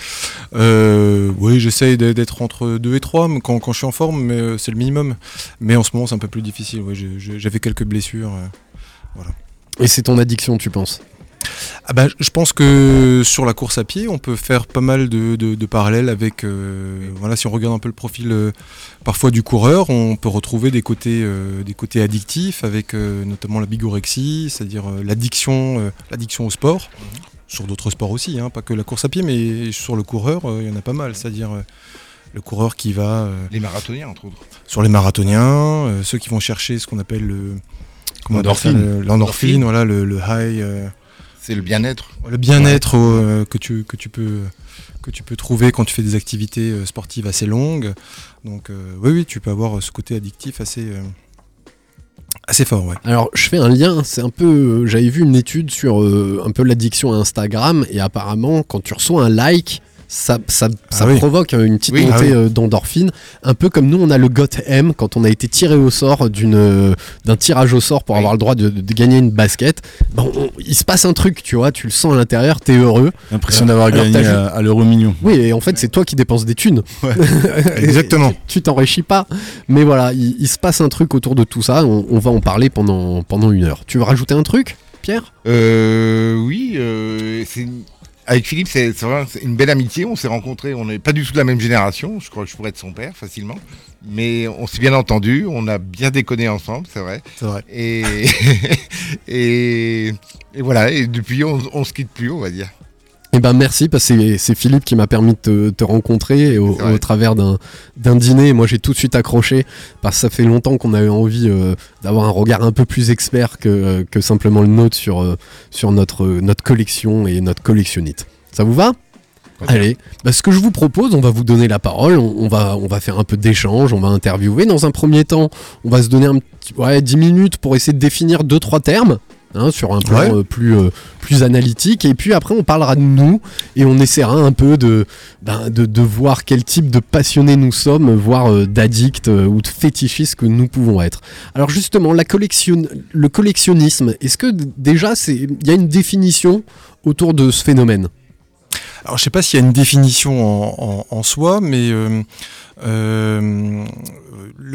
Euh, oui, j'essaye d'être entre 2 et 3 quand, quand je suis en forme, mais euh, c'est le minimum. Mais en ce moment, c'est un peu plus difficile. Ouais, J'avais quelques blessures. euh, voilà. Et c'est ton addiction, tu penses? Ah bah, je pense que sur la course à pied, on peut faire pas mal de, de- de parallèles avec. euh, voilà, si on regarde un peu le profil euh, parfois du coureur, on peut retrouver des côtés, euh, des côtés addictifs avec euh, notamment la bigorexie, c'est-à-dire euh, l'addiction, euh, l'addiction au sport. Sur d'autres sports aussi, hein, pas que la course à pied, mais sur le coureur, euh, il y en a pas mal. C'est-à-dire euh, le coureur qui va euh, Les marathoniens, entre autres. sur les marathoniens, ceux qui vont chercher ce qu'on appelle le L'endorphine. le- l'endorphine, voilà, le, le high. C'est le bien-être. le bien-être que, tu, que, tu peux, que tu peux trouver quand tu fais des activités sportives assez longues. Donc oui, oui, tu peux avoir ce côté addictif assez, assez fort. Ouais. Alors, je fais un lien, c'est un peu. euh, J'avais vu une étude sur euh, un peu l'addiction à Instagram, et apparemment, quand tu reçois un like, ça, ça, ça Ah oui. provoque une petite Oui. montée Ah oui. euh, d'endorphine, un peu comme nous on a le GOT M quand on a été tiré au sort d'une euh, d'un tirage au sort pour Oui. avoir le droit de, de gagner une basket. Bon, on- il se passe un truc, tu vois, tu le sens à l'intérieur, t'es heureux. L'impression d'avoir gagné à, à l'euro million. Oui, et en fait c'est toi qui dépenses des thunes. Exactement. tu t'enrichis pas, mais voilà, il, il se passe un truc autour de tout ça. On, on va en parler pendant pendant une heure. Tu veux rajouter un truc, Pierre? Euh, oui, euh, c'est une- avec Philippe, c'est une belle amitié. On s'est rencontrés, on n'est pas du tout de la même génération. Je crois que je pourrais être son père facilement. Mais on s'est bien entendu, on a bien déconné ensemble, c'est vrai. C'est vrai. Et, et, et voilà, et depuis, on, on se quitte plus, on va dire. Eh ben merci parce que c'est- Philippe qui m'a permis de te, te rencontrer et au, travers d'un dîner. Moi j'ai tout de suite accroché parce que ça fait longtemps qu'on a eu envie euh, d'avoir un regard un peu plus expert que, que simplement le nôtre sur, euh, sur notre, notre collection et notre collectionnite. Ça vous va? Allez, bah, ce que je vous propose, on va vous donner la parole, on, on va, on va faire un peu d'échange, on va interviewer. Dans un premier temps, on va se donner un petit, ouais, 10 minutes pour essayer de définir deux trois termes. Hein, sur un plan Ouais. euh, plus, euh, plus analytique. Et puis après on parlera de nous et on essaiera un peu de, ben, de, de voir quel type de passionnés nous sommes voire euh, d'addicts ou de fétichistes que nous pouvons être. Alors justement la collection, le collectionnisme est-ce que déjà il y a une définition autour de ce phénomène? Alors, je sais pas s'il y a une définition en, en- en soi, mais le,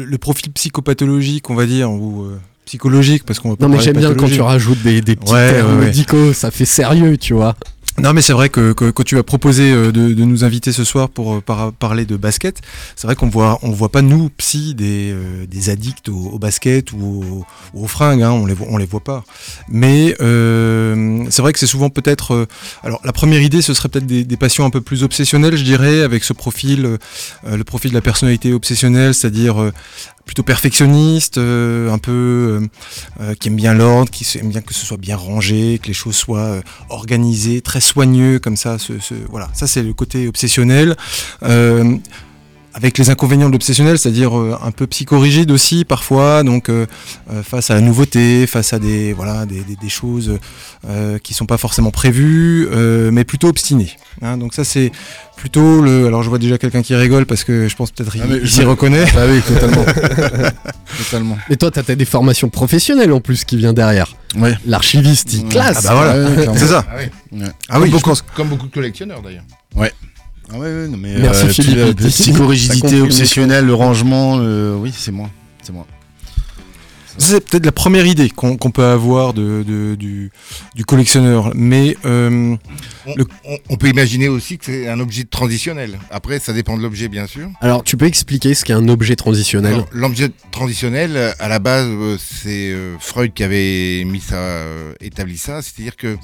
le profil psychopathologique, on va dire, ou psychologique, parce qu'on va pas non mais j'aime bien quand tu rajoutes des, des petits Ouais, termes ouais, ouais. médicaux ça fait sérieux tu vois Non, mais c'est vrai que, que quand tu as proposé euh, de, de nous inviter ce soir pour euh, par- parler de basket, c'est vrai qu'on voit on voit pas nous psy des, euh, des addicts au, au basket ou, au- aux fringues, hein, on les voit, on les voit pas. Mais euh, c'est vrai que c'est souvent peut-être euh, alors la première idée ce serait peut-être des, des passions un peu plus obsessionnelles, je dirais, avec ce profil, le profil de la personnalité obsessionnelle, c'est-à-dire plutôt perfectionniste, euh, un peu euh, euh, qui aime bien l'ordre, qui aime bien que ce soit bien rangé, que les choses soient euh, organisées, très soigneux comme ça. Ce, ce- voilà, ça c'est le côté obsessionnel. Avec les inconvénients de l'obsessionnel, c'est-à-dire euh, un peu psychorigide aussi parfois, donc euh, euh, face à la nouveauté, face à des voilà des, des- des choses euh, qui sont pas forcément prévues, euh, mais plutôt obstiné. hein. donc ça c'est plutôt le. Alors je vois déjà quelqu'un qui rigole parce que je pense peut-être Ah, il, mais il je- s'y reconnaît. Ah oui, totalement. totalement. mais toi t'as t'as des formations professionnelles en plus qui vient derrière Ouais. l'archiviste il Ouais. classe Ah bah voilà, Ouais, clairement. c'est ça. Ah oui. Ouais. Ah oui, comme, beaucoup, comme beaucoup de collectionneurs d'ailleurs. Ah ouais, ouais, non, mais Merci, euh, Philippe. la- psychorigidité obsessionnelle, le rangement, le- oui, c'est moi. C'est moi. C'est peut-être la première idée qu'on peut avoir de, de- du, du collectionneur. Mais euh, On, Le- on- on peut imaginer aussi que c'est un objet transitionnel. Après, ça dépend de l'objet, bien sûr. alors tu peux expliquer ce qu'est un objet transitionnel? L'objet transitionnel, euh, à la base, euh, c'est euh, Freud qui avait mis ça, euh, établi ça. C'est-à-dire que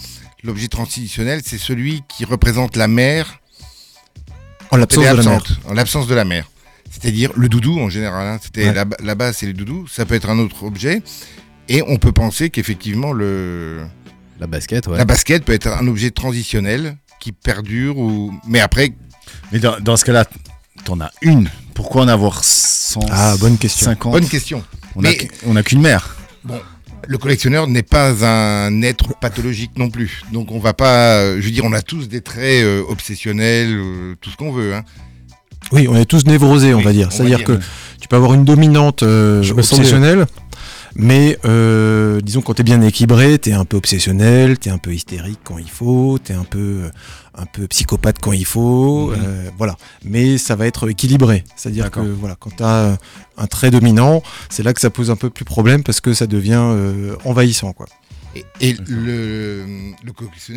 l'objet transitionnel, c'est celui qui représente la mère en l'absence de la mer. absente, en l'absence de la mère. C'est-à-dire le doudou en général. hein. C'était Ouais. la, la base, c'est le doudou. Ça peut être un autre objet. Et on peut penser qu'effectivement le la basket ouais la basket peut être un objet transitionnel qui perdure ou mais après Mais dans, dans ce cas-là, t'en as une. Pourquoi en avoir 100 Ah, bonne question. 50 bonne question. On a Mais- qu'- on a qu'une mère. Le collectionneur n'est pas un être pathologique non plus. Donc on va pas, je veux dire, on a tous des traits euh, obsessionnels, euh, tout ce qu'on veut. Hein. Oui, on est tous névrosés, on Oui, va dire. C'est-à-dire dire. que tu peux avoir une dominante euh, obsessionnelle, mais euh, disons quand t'es bien équilibré, t'es un peu obsessionnel, t'es un peu hystérique quand il faut, t'es un peu euh, un peu psychopathe quand il faut, euh, voilà. Mais ça va être équilibré, c'est-à-dire que voilà, quand t'as un trait dominant, c'est là que ça pose un peu plus problème parce que ça devient euh, envahissant, quoi. Et, et le, le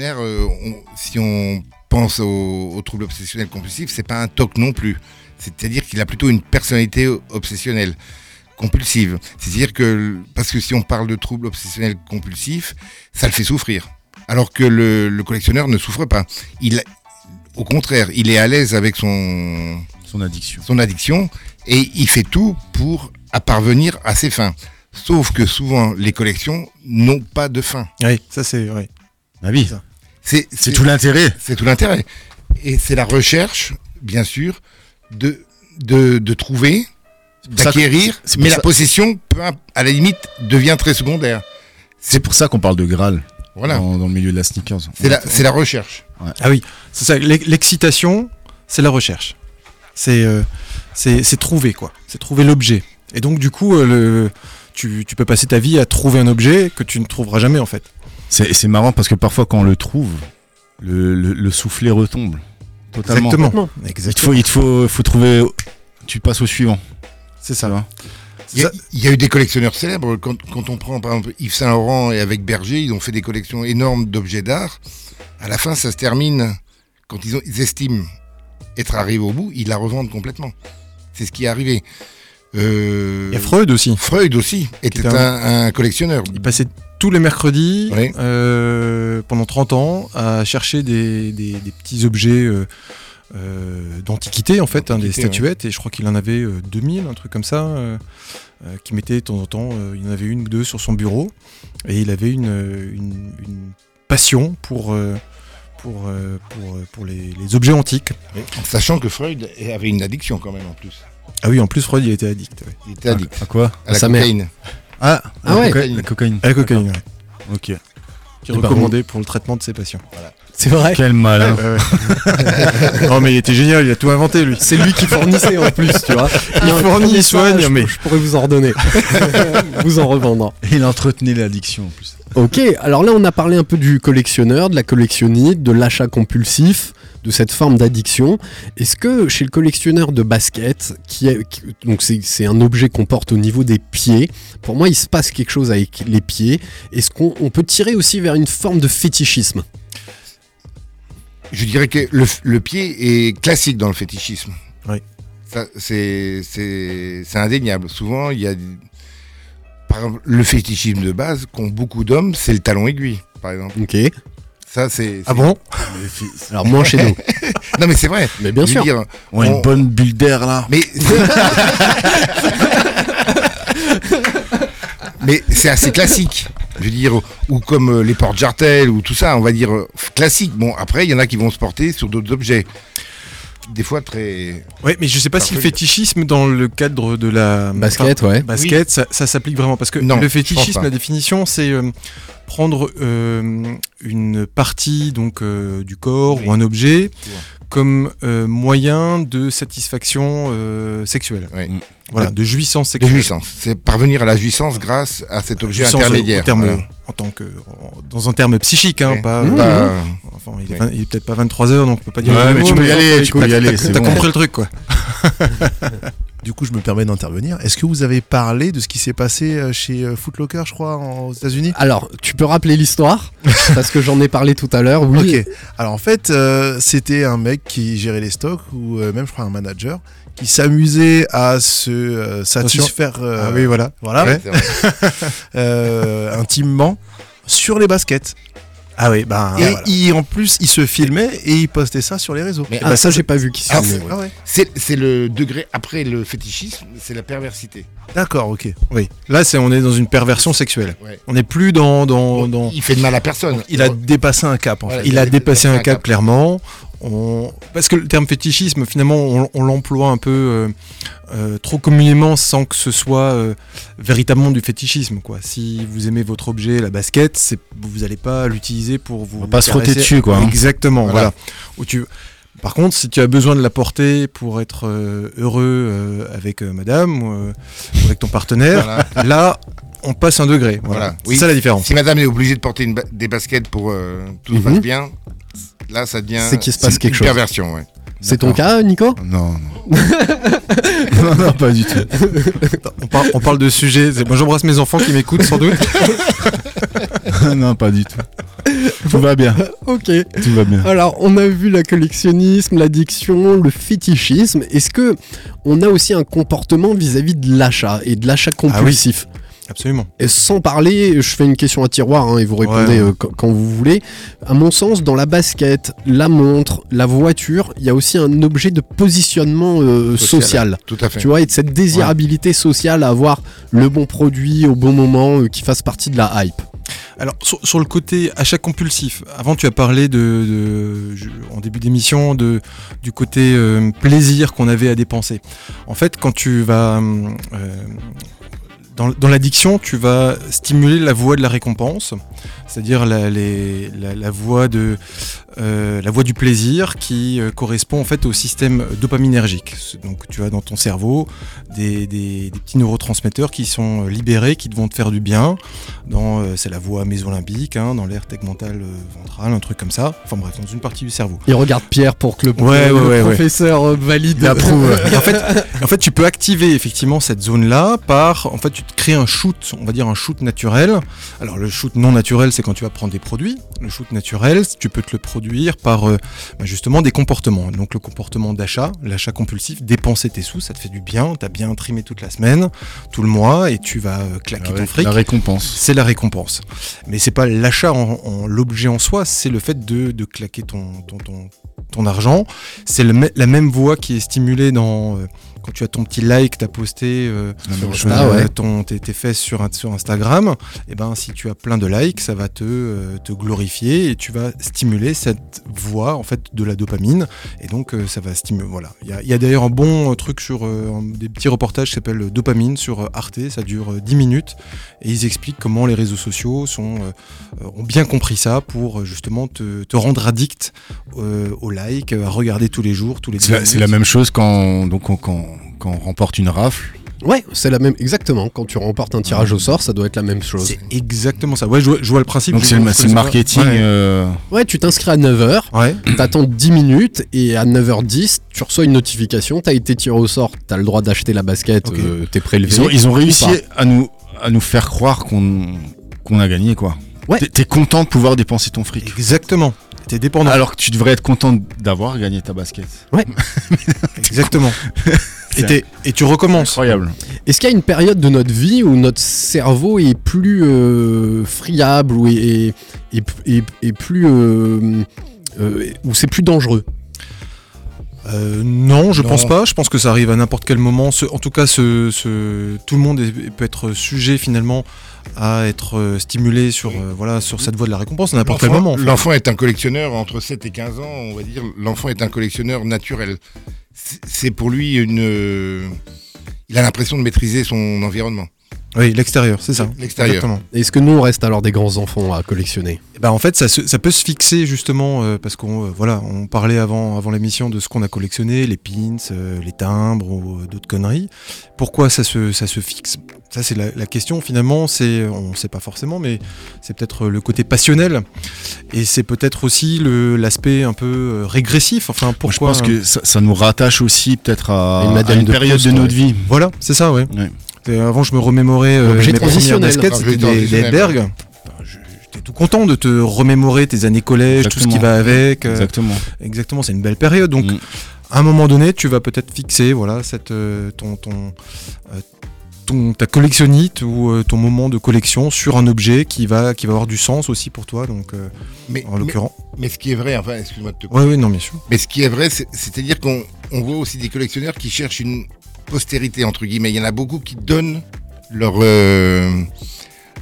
on- si on pense au, au trouble obsessionnel compulsif, c'est pas un TOC non plus. C'est-à-dire qu'il a plutôt une personnalité obsessionnelle compulsive. C'est-à-dire que, parce que si on parle de trouble obsessionnel compulsif, ça le fait souffrir. Alors que le, le collectionneur ne souffre pas. Il, au contraire, il est à l'aise avec son, Son addiction. son addiction et il fait tout pour à parvenir à ses fins. Sauf que souvent, les collections n'ont pas de fin. Oui, ça c'est vrai. Bah oui. C'est c'est tout l'intérêt. c'est tout l'intérêt. Et c'est la recherche, bien sûr, de, de, de trouver, d'acquérir, mais ça- la possession, à la limite, devient très secondaire. C'est pour ça qu'on parle de Graal Voilà. dans, dans le milieu de la sneakers. C'est la, recherche. Ah oui, c'est ça. l'ex- L'excitation, c'est la recherche. C'est euh, c'est trouver quoi. C'est trouver l'objet. Et donc du coup, euh, le, tu, tu peux passer ta vie à trouver un objet que tu ne trouveras jamais en fait. C'est c'est marrant parce que parfois quand on le trouve, le, le, le soufflet retombe. Totalement. Exactement. Il te faut, il te faut, faut trouver. Tu passes au suivant. C'est ça. Vois Il y, a, il y a eu des collectionneurs célèbres. Quand, quand on prend par exemple Yves Saint Laurent et avec Berger, ils ont fait des collections énormes d'objets d'art. À la fin, ça se termine quand ils, ont, ils estiment être arrivés au bout, ils la revendent complètement. C'est ce qui est arrivé. Euh, Il y a Freud aussi. Freud aussi était était un, un collectionneur. Il passait tous les mercredis Oui. euh, pendant 30 ans à chercher des, des- des petits objets euh, euh, d'antiquité en fait, hein, des statuettes et je crois qu'il en avait euh, 2000, un truc comme ça, euh, euh, qui mettait de temps en temps, euh, il en avait une ou deux sur son bureau et il avait une, euh, une- une passion pour, euh, pour, euh, pour, euh, pour les, les objets antiques. En sachant que Freud avait une addiction quand même en plus. Ah oui, en plus Freud il était addict. ouais. Il était addict À quoi? À la sa mère. cocaïne. Ah, Ah la ouais. cocaïne- La cocaïne. À la cocaïne, ouais, Ok. Qui est Eh ben, recommandé pour le traitement de ses patients. C'est vrai. Quel malin. Ouais, ouais. non mais il était génial, il a tout inventé lui. C'est lui qui fournissait en plus, tu vois. Il Non, fournit, il soigne, je, mais- je pourrais vous en redonner. vous en revendre. Il entretenait l'addiction en plus. Ok, alors là on a parlé un peu du collectionneur, de la collectionnite, de l'achat compulsif, de cette forme d'addiction. Est-ce que chez le collectionneur de basket, qui est, qui- donc c'est c'est un objet qu'on porte au niveau des pieds, pour moi il se passe quelque chose avec les pieds. Est-ce qu'on on peut tirer aussi vers une forme de fétichisme? Je dirais que le, le pied est classique dans le fétichisme. Oui. Ça, c'est, c'est, c'est indéniable. Souvent, il y a. Par exemple, le fétichisme de base qu'ont beaucoup d'hommes, c'est le talon aiguille, par exemple. Ok. Ça, c'est. Ah bon? Alors moins chez nous. Non, mais c'est vrai. Mais bien sûr. dire, On a une bonne bulle d'air là. Mais. Mais c'est assez classique. Je veux dire, ou comme euh, les portes jartelles ou tout ça, on va dire euh, classique. Bon, après, il y en a qui vont se porter sur d'autres objets. Des fois très. Ouais, mais je sais pas si le fétichisme dans le cadre de la Basket, enfin, ouais. basket, ça, ça s'applique vraiment parce que Non, le fétichisme, la définition, c'est euh, prendre euh, une partie donc euh, du corps Oui. ou un objet comme euh, moyen de satisfaction euh, sexuelle. Voilà, de jouissance De sexuelle. jouissance. C'est parvenir à la jouissance grâce à cet objet Jouissance, euh, intermédiaire. au terme- Voilà. en tant que, en- dans un terme psychique, hein, Ouais. pas. Mmh. Pas- Enfin, il est, Ouais. peut-être pas 23 heures, donc on peut pas dire. Ouais, mais mot, tu peux y aller, tu peux y aller, T'as c'est t'as bon. compris le truc, quoi. Du coup, je me permets d'intervenir. Est-ce que vous avez parlé de ce qui s'est passé euh, chez euh, Foot Locker, je crois, aux États-Unis? Alors, tu peux rappeler l'histoire Parce que j'en ai parlé tout à l'heure, oui. Ok. Alors en fait, euh, c'était un mec qui gérait les stocks ou euh, même, je crois, un manager qui s'amusait à se euh, satisfaire. euh, Ah oui, voilà. Voilà. Ouais. Euh, intimement sur les baskets. Ah oui, bah. et voilà. il, en plus, il se filmait et il postait ça sur les réseaux. Mais Ah, ça, j'ai pas vu qui Ah, c'est-. Ah ouais. C'est le degré après le fétichisme, c'est la perversité. D'accord, ok. Oui, là c'est on est dans une perversion sexuelle. Ouais. On n'est plus dans dans, dans... Il fait de mal à personne. Il a dépassé un cap en Voilà. fait. il a il a dépassé un dépassé un cap cap. clairement. On... Parce que le terme fétichisme, finalement, on, on l'emploie un peu euh, euh, trop communément sans que ce soit euh, véritablement du fétichisme. Quoi. Si vous aimez votre objet, la basket, vous n'allez pas l'utiliser pour vous. va pas se frotter dessus, quoi, hein. Exactement. Voilà. Voilà. Où tu... Par contre, si tu as besoin de la porter pour être euh, heureux euh, avec euh, madame ou euh, avec ton partenaire, Voilà. là, on passe un degré. Voilà. Voilà. C'est Oui. ça la différence. Si madame est obligée de porter une ba- des baskets pour euh, tout se passe bien, là ça devient. C'est qu'il se passe une quelque chose. perversion, ouais. C'est ton cas, Nico Non, non. non, non, pas du tout. On, par- on parle de sujets. Moi, j'embrasse mes enfants qui m'écoutent sans doute. non, pas du tout. Tout va bien. Ok. Tout va bien. Alors, on a vu la collectionnisme, l'addiction, le fétichisme. Est-ce que on a aussi un comportement vis-à-vis de l'achat et de l'achat compulsif? Absolument. Et sans parler, je fais une question à tiroir hein, et vous répondez Ouais, euh, quand, quand vous voulez. À mon sens, dans la basket, la montre, la voiture, il y a aussi un objet de positionnement euh, social. Social. Tout à fait. Tu vois, et de cette désirabilité sociale à avoir le bon produit au bon moment euh, qui fasse partie de la hype. Alors, sur, sur le côté achat compulsif, avant tu as parlé de, en début d'émission de, du côté euh, plaisir qu'on avait à dépenser. En fait, quand tu vas. euh, dans, l'addiction, tu vas stimuler la voie de la récompense. c'est-à-dire la, voie de euh, la voie du plaisir qui euh, correspond en fait au système dopaminergique. Donc tu as dans ton cerveau des, des- des petits neurotransmetteurs qui sont euh, libérés, qui vont te faire du bien. Dans euh, c'est la voie mésolimbique, hein, dans l'aire tegmentale euh, ventrale, un truc comme ça. Enfin bref, dans une partie du cerveau. Il regarde Pierre pour que le, Ouais, le ouais, ouais, ouais. professeur valide. Approuve. Et en fait, en fait, tu peux activer effectivement cette zone-là par, en fait, tu te crées un shoot, on va dire un shoot naturel. Alors le shoot non naturel, c'est quand tu vas prendre des produits. Le shoot naturel, tu peux te le produire par euh, bah, justement des comportements. Donc le comportement d'achat, l'achat compulsif, dépenser tes sous, ça te fait du bien. T'as bien trimé toute la semaine, tout le mois, et tu vas euh, claquer La ton fric. la récompense. C'est la récompense. Mais c'est pas l'achat en, en- l'objet en soi, c'est le fait de, de claquer ton, ton, ton, ton argent. C'est la même voie qui est stimulée dans. euh, quand tu as ton petit like, tu as posté euh, Sur euh, ouais. ton, tes, tes fesses sur, Instagram, et ben si tu as plein de likes, ça va te, euh, te glorifier et tu vas stimuler cette voie en fait de la dopamine. Et donc euh, ça va stimuler. Voilà. Il y a, a d'ailleurs un bon euh, truc sur euh, des petits reportages qui s'appelle Dopamine sur euh, Arte. Ça dure euh, 10 minutes et ils expliquent comment les réseaux sociaux sont, euh, euh, ont bien compris ça pour euh, justement te, te rendre addict euh, au like, à regarder tous les jours, tous les C'est 10 la, c'est la même chose quand, donc, on- quand, quand on remporte une rafle. Ouais, c'est la même. Exactement. Quand tu remportes un tirage au sort, ça doit être la même chose. C'est exactement ça. Ouais, je vois, je vois le principe. Donc c'est le, marketing. Ouais. euh, Ouais, tu t'inscris à 9h, Ouais. t'attends 10 minutes et à 9h10, tu reçois une notification, t'as été tiré au sort, t'as le droit d'acheter la basket, Ok. euh, t'es prélevé. Ils ont, ils ont réussi à nous, à nous faire croire qu'on qu'on a gagné, quoi. Ouais. T'es content de pouvoir dépenser ton fric. Exactement. T'es dépendant. Alors que tu devrais être content d'avoir gagné ta basket. Exactement. et, tu recommences. Incroyable. Est-ce qu'il y a une période de notre vie où notre cerveau est plus euh, friable ou est, est- est- est- est plus. euh, euh, où c'est plus dangereux? Euh, non, je Non. pense pas. Je pense que ça arrive à n'importe quel moment. Ce- en tout cas, ce, ce- tout le monde est- peut être sujet finalement à être euh, stimulé sur, euh, voilà, sur cette voie de la récompense à n'importe quel moment. en fait. L'enfant est un collectionneur entre 7 et 15 ans, on va dire. L'enfant est un collectionneur naturel. C'est- pour lui une. Il a l'impression de maîtriser son environnement. Oui, l'extérieur, c'est ça. L'extérieur. Exactement. Est-ce que nous, on reste alors des grands enfants à collectionner? Ben, en fait, ça, se- ça peut se fixer justement euh, parce qu'on euh, voilà, on parlait avant, avant l'émission de ce qu'on a collectionné, les pins, euh, les timbres ou euh, d'autres conneries. Pourquoi ça se, ça se fixe? Ça, c'est la, la question finalement. C'est, on ne sait pas forcément, mais c'est peut-être le côté passionnel et c'est peut-être aussi le, l'aspect un peu régressif. Enfin, Moi, je pourquoi pense que ça, ça nous rattache aussi peut-être à, Une à Madeleine une de période Proust, de ouais. notre vie. Voilà, c'est ça. Ouais. Avant, je me remémorais euh, mes premières baskets, c'était des, des J'étais tout content de te remémorer tes années collège, tout ce qui va avec. euh, Exactement. Exactement, c'est une belle période. Donc, Mm. à un moment donné, tu vas peut-être fixer, voilà, cette, euh, ton, ton, euh, ton- ta collectionnite ou euh, ton moment de collection sur un objet qui va, qui va avoir du sens aussi pour toi. Donc, euh, Mais, en l'occurrence. mais, mais ce qui est vrai, enfin, excuse-moi de te Ouais, oui, non, bien sûr. Mais ce qui est vrai, c'est- c'est-à-dire qu'on on voit aussi des collectionneurs qui cherchent une postérité, entre guillemets. Il y en a beaucoup qui donnent leur, euh,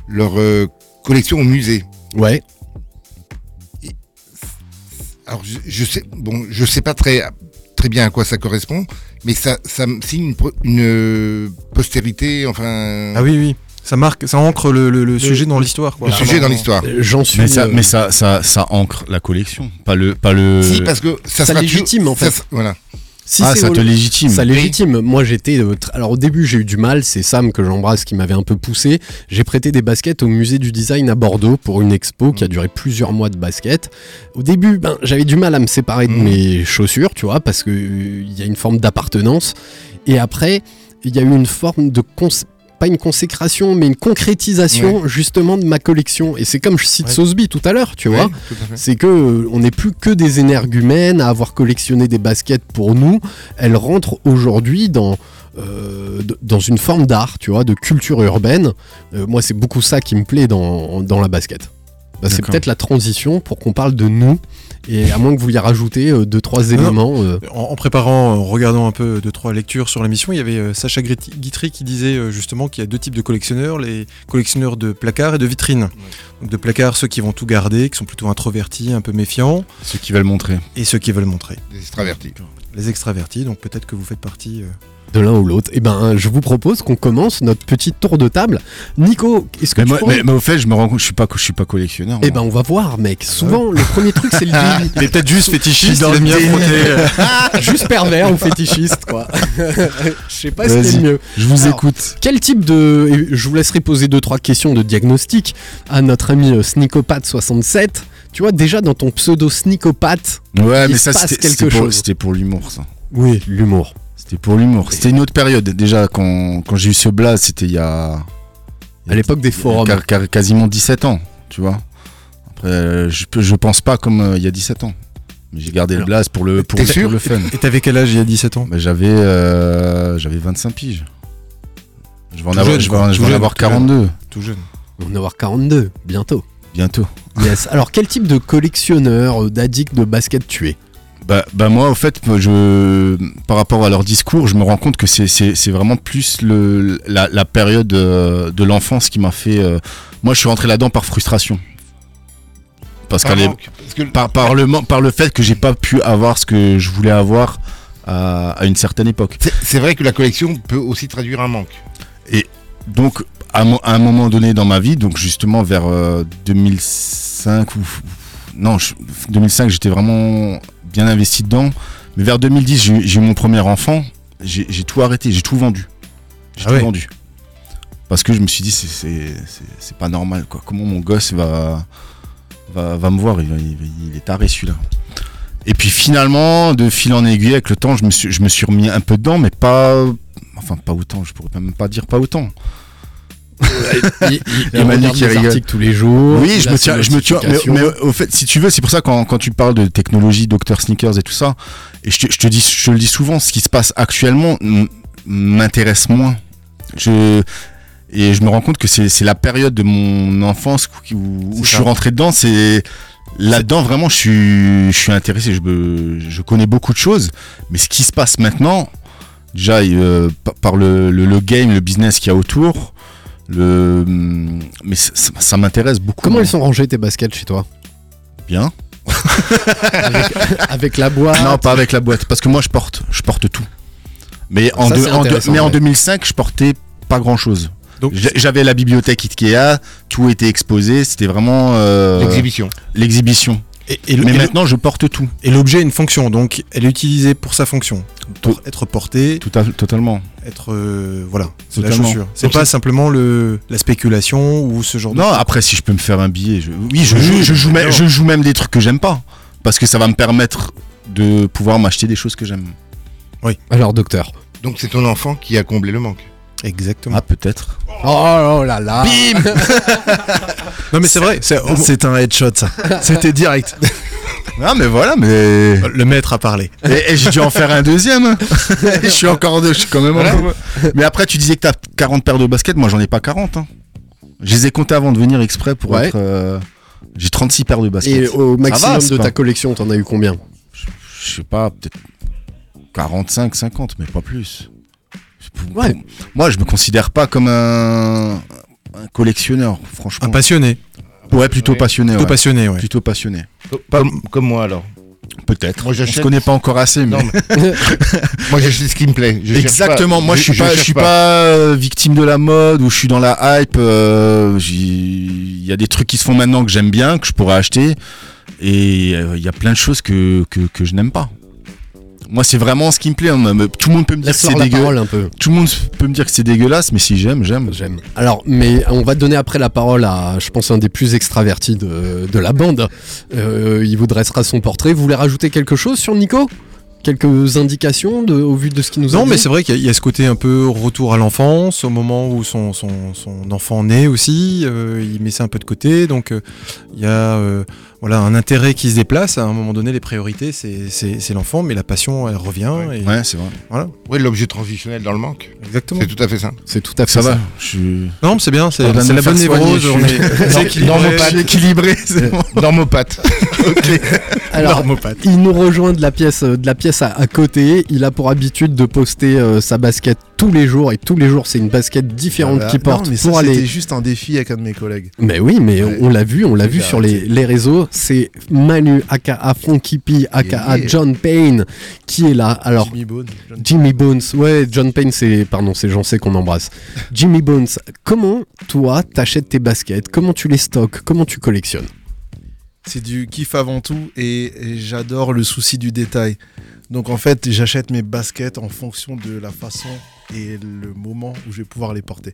leur euh, collection au musée. Ouais. Alors, je, je sais, bon, je sais pas très, très bien à quoi ça correspond, mais ça, ça signe une, une euh, postérité, enfin. Ah oui, oui. Ça marque, ça ancre le, le- le sujet dans l'histoire. Le sujet dans l'histoire. J'en suis. Mais ça, mais ça, ça, ça ancre la collection, pas le, pas le. Si, parce que ça, ça sera légitime, en fait. ça- voilà. Si ah, ça te légitime. Ça légitime. Moi, j'étais. euh, Alors, au début, j'ai eu du mal. C'est Sam que j'embrasse qui m'avait un peu poussé. J'ai prêté des baskets au musée du design à Bordeaux pour une expo qui a duré plusieurs mois de basket. Au début, ben, j'avais du mal à me séparer de Mhm. mes chaussures, tu vois, parce que euh, y a une forme d'appartenance. Et après, il y a eu une forme de cons- pas une consécration, mais une concrétisation justement de ma collection. Et c'est comme je cite Ouais. Sosby tout à l'heure, tu vois. Ouais. C'est que euh, on n'est plus que des énergumènes à avoir collectionné des baskets pour nous. Elles rentrent aujourd'hui dans euh, dans une forme d'art, tu vois, de culture urbaine. Euh, moi, c'est beaucoup ça qui me plaît dans, dans la basket. Bah, c'est peut-être la transition pour qu'on parle de nous. Et à moins que vous y rajoutez euh, deux trois éléments. euh, En, en préparant, en regardant un peu deux trois lectures sur l'émission, il y avait euh, Sacha Guitry qui disait euh, justement qu'il y a deux types de collectionneurs, les collectionneurs de placards et de vitrines. Donc de placards, ceux qui vont tout garder, qui sont plutôt introvertis, un peu méfiants, Ceux qui veulent montrer. et ceux qui veulent montrer. Des extravertis. Les extravertis, donc peut-être que vous faites partie euh, de l'un ou l'autre. Et ben, je vous propose qu'on commence notre petit tour de table. Nico, est-ce que Mais, tu moi- pourrais- mais- mais au fait, je me rends compte, je suis pas, je suis pas collectionneur. Eh ben, on va voir, mec. Souvent, le premier truc, c'est le délit. Il est peut-être juste fétichiste, dans le bien délire. frotter. Juste pervers ou fétichiste, quoi. Je sais pas ce qui est Vas-y, le mieux. je vous Alors, écoute. Quel type de. Je vous laisserai poser deux trois questions de diagnostic à notre ami euh, Sneakopat67. Tu vois, déjà dans ton pseudo Sneakopat, Ouais, il mais se ça, passe quelque pour, chose. c'était pour l'humour, ça. Oui, l'humour. C'était pour l'humour. C'était une autre période. Déjà, quand, quand j'ai eu ce blaze, c'était il y a. À l'époque des forums. quar- quasiment 17 ans, tu vois. Après, euh, je, je pense pas comme euh, il y a 17 ans. Mais j'ai gardé le blaze pour le, pour, le fun. Et t'avais quel âge il y a 17 ans? Bah, j'avais, euh, j'avais 25 piges. Je vais en Tout avoir, jeune, je vais quoi. en- je Tout vais en jeune, avoir tout jeune. 42 Tout jeune. On va en avoir 42 bientôt. bientôt. Yes. Alors, quel type de collectionneur, euh, d'addict de basket tu es? Bah, bah moi, au fait, je, par rapport à leur discours, je me rends compte que c'est, vraiment plus le, la, la période euh, de l'enfance qui m'a fait. euh, moi, je suis rentré là-dedans par frustration. Parce Par manque. Parce que- par, par, le, par le fait que j'ai pas pu avoir ce que je voulais avoir à, à une certaine époque. c'est- vrai que la collection peut aussi traduire un manque. Donc, à, mo- à un moment donné dans ma vie, donc justement vers euh, 2005 ou non, je- 2005, j'étais vraiment bien investi dedans. Mais vers 2010, j'ai eu- mon premier enfant. J'ai tout arrêté, j'ai tout vendu. J'ai Ah tout ouais. vendu. Parce que je me suis dit, c'est- c'est c'est- c'est pas normal, quoi. Comment mon gosse va, va, va me voir? Il, il est taré celui-là. Et puis finalement, de fil en aiguille, avec le temps, je me suis, je me suis remis un peu dedans, mais pas. Enfin, pas autant, je pourrais même pas dire pas autant. Il, il, rigole. articles tous les jours. Oui, je me tiens, je me tiens. Mais, au fait, si tu veux, c'est pour ça quand, quand tu parles de technologie, Dr Sneakers et tout ça, et je te, je te dis, je te le dis souvent, ce qui se passe actuellement m'intéresse moins. Je et je me rends compte que c'est la période de mon enfance où, je ça. suis rentré dedans. C'est là-dedans vraiment, je suis, je suis intéressé. Je, je connais beaucoup de choses, mais ce qui se passe maintenant, déjà euh, par- par le, le, le game, le business qu'il y a autour. Le, mais ça, m'intéresse beaucoup. Comment ils sont rangés tes baskets chez toi? Bien. avec, avec la boîte? Non, pas avec la boîte, parce que moi je porte, je porte tout. Mais, en, Ça, c'est en deux- intéressant, mais en ouais. 2005, je portais pas grand chose. J'avais la bibliothèque Ikea, tout était exposé, c'était vraiment euh, L'exhibition. l'exhibition. Et, et le- Mais et le- maintenant, je porte tout. et l'objet a une fonction, donc elle est utilisée pour sa fonction. Pour être portée, tout à- totalement. être. euh, voilà, c'est la Totalement. chaussure. C'est pas simplement le, la spéculation ou ce genre de. Non, après, si je peux me faire un billet, je- oui, je, Oui, joue, oui, je, joue même, d'accord. je joue même des trucs que j'aime pas. Parce que ça va me permettre de pouvoir m'acheter des choses que j'aime. Alors, docteur. Donc c'est ton enfant qui a comblé le manque. Exactement. Ah, peut-être. Oh, oh là là non, mais c'est vrai. c'est- un headshot, ça. C'était direct. Ah, mais voilà, mais. le maître a parlé. Et, et j'ai dû en faire un deuxième. je suis encore deux, je suis quand même en Mais après, tu disais que t'as 40 paires de baskets, moi j'en ai pas 40. hein. Je les ai comptés avant de venir exprès pour Ouais. être. euh, J'ai 36 paires de baskets. Et au maximum va, de pas- ta collection, t'en as eu combien? Je sais pas, peut-être 45, 50, mais pas plus. Ouais. Moi, je me considère pas comme un, un collectionneur, franchement. Un passionné. ouais, plutôt Ouais. passionné. Plutôt ouais. passionné, ouais. Plutôt passionné. Comme, comme moi alors. Peut-être. Moi, j'achète- connaît pas encore assez, mais. Non, mais- moi j'achète ce qui me plaît. Je Exactement, pas- moi je suis pas, je suis pas euh, victime de la mode ou je suis dans la hype. euh, Il y a des trucs qui se font maintenant que j'aime bien, que je pourrais acheter, et euh, il y a plein de choses que, que, que je n'aime pas. Moi, c'est vraiment ce qui me plaît. hein, Tout le monde peut me dire que c'est la dégueulasse. parole un peu. Tout le monde peut me dire que c'est dégueulasse, mais si j'aime, j'aime. J'aime. Alors, mais on va donner après la parole à, je pense, un des plus extravertis de, de la bande. Euh, il vous dressera son portrait. Vous voulez rajouter quelque chose sur Nico? Quelques indications de- au vu de ce qu'il nous a Non, dit? mais c'est vrai qu'il y, a- y a ce côté un peu retour à l'enfance, au moment où son, son, son enfant naît aussi, euh, il met ça un peu de côté, donc euh, il y a euh, voilà, un intérêt qui se déplace, à un moment donné les priorités c'est- l'enfant, mais la passion elle revient, et Ouais, c'est vrai. voilà, Ouais, l'objet transitionnel dans le manque. exactement. C'est tout à fait ça. C'est tout à fait Ça ça. va. Je suis. Non, mais c'est bien, c'est la bonne névrose, on est c'est équilibré. Normopathe. Alors, Normopathe. il nous rejoint de la pièce, euh, de la pièce à, à côté. Il a pour habitude de poster euh, sa basket tous les jours et tous les jours c'est une basket différente Ah bah, qui non, porte mais ça, pour c'était aller. juste un défi avec un de mes collègues. Mais oui, mais Ouais. on l'a vu, on l'a vu sur les, les réseaux. C'est Manu aka Funky P aka Yeah. John Payne qui est là. Alors Jimmy Bone. John- Jimmy Bones, ouais, John Payne, c'est, pardon, c'est Jean C qu'on embrasse. Jimmy Bones, comment toi t'achètes tes baskets? Comment tu les stockes? Comment tu collectionnes? C'est du kiff avant tout et, et j'adore le souci du détail. Donc en fait, j'achète mes baskets en fonction de la façon et le moment où je vais pouvoir les porter.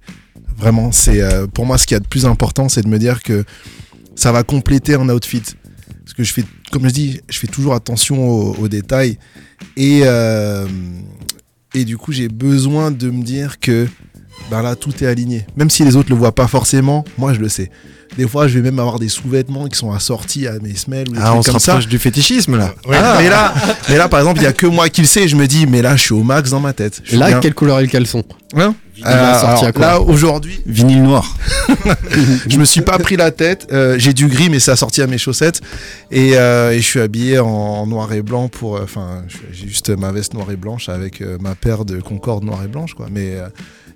Vraiment, c'est euh, pour moi ce qu'il y a de plus important, c'est de me dire que ça va compléter un outfit. Parce que je fais, comme je dis, je fais toujours attention aux, détails euh, et du coup j'ai besoin de me dire que ben là tout est aligné. Même si les autres le voient pas forcément, moi je le sais. Des fois, je vais même avoir des sous-vêtements qui sont assortis à mes semelles ou des Ah, on trucs se comme ça. du fétichisme là. Ah, mais là, mais là, par exemple, il y a que moi qui le sais. Je me dis, mais là, je suis au max dans ma tête. Je Là, bien. quelle couleur est le caleçon Hein alors, quoi là, aujourd'hui, Vinyle noir. je me suis pas pris la tête. Euh, J'ai du gris, mais ça a sorti à mes chaussettes. Et, euh, et je suis habillé en noir et blanc pour. euh, Enfin, j'ai juste ma veste noire et blanche avec euh, ma paire de Concorde noire et blanche, quoi. Mais euh,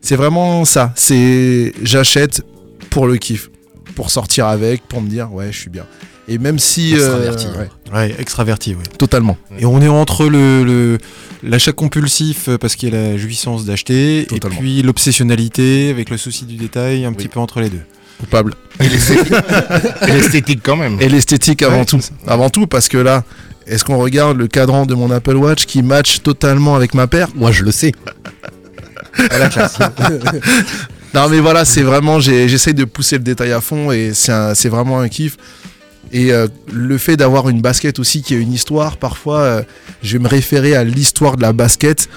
c'est vraiment ça. C'est j'achète pour le kiff, pour sortir avec, pour me dire ouais, je suis bien. Et même si euh, Extraverti. ouais, Ouais, extraverti, ouais. totalement. Et on est entre le l'achat compulsif euh, parce qu'il y a la jouissance d'acheter et puis l'obsessionnalité avec le souci du détail, un petit peu entre les deux. Coupable. Et l'esthétique- quand même. Et l'esthétique avant Ouais, tout. Avant tout, parce que là, est-ce qu'on regarde le cadran de mon Apple Watch qui match totalement avec ma paire? Moi, je le sais. Non, mais voilà, c'est vraiment, j'essaye de pousser le détail à fond et c'est vraiment un kiff. Et euh, le fait d'avoir une basket aussi qui a une histoire, parfois, euh, je vais me référer à l'histoire de la basket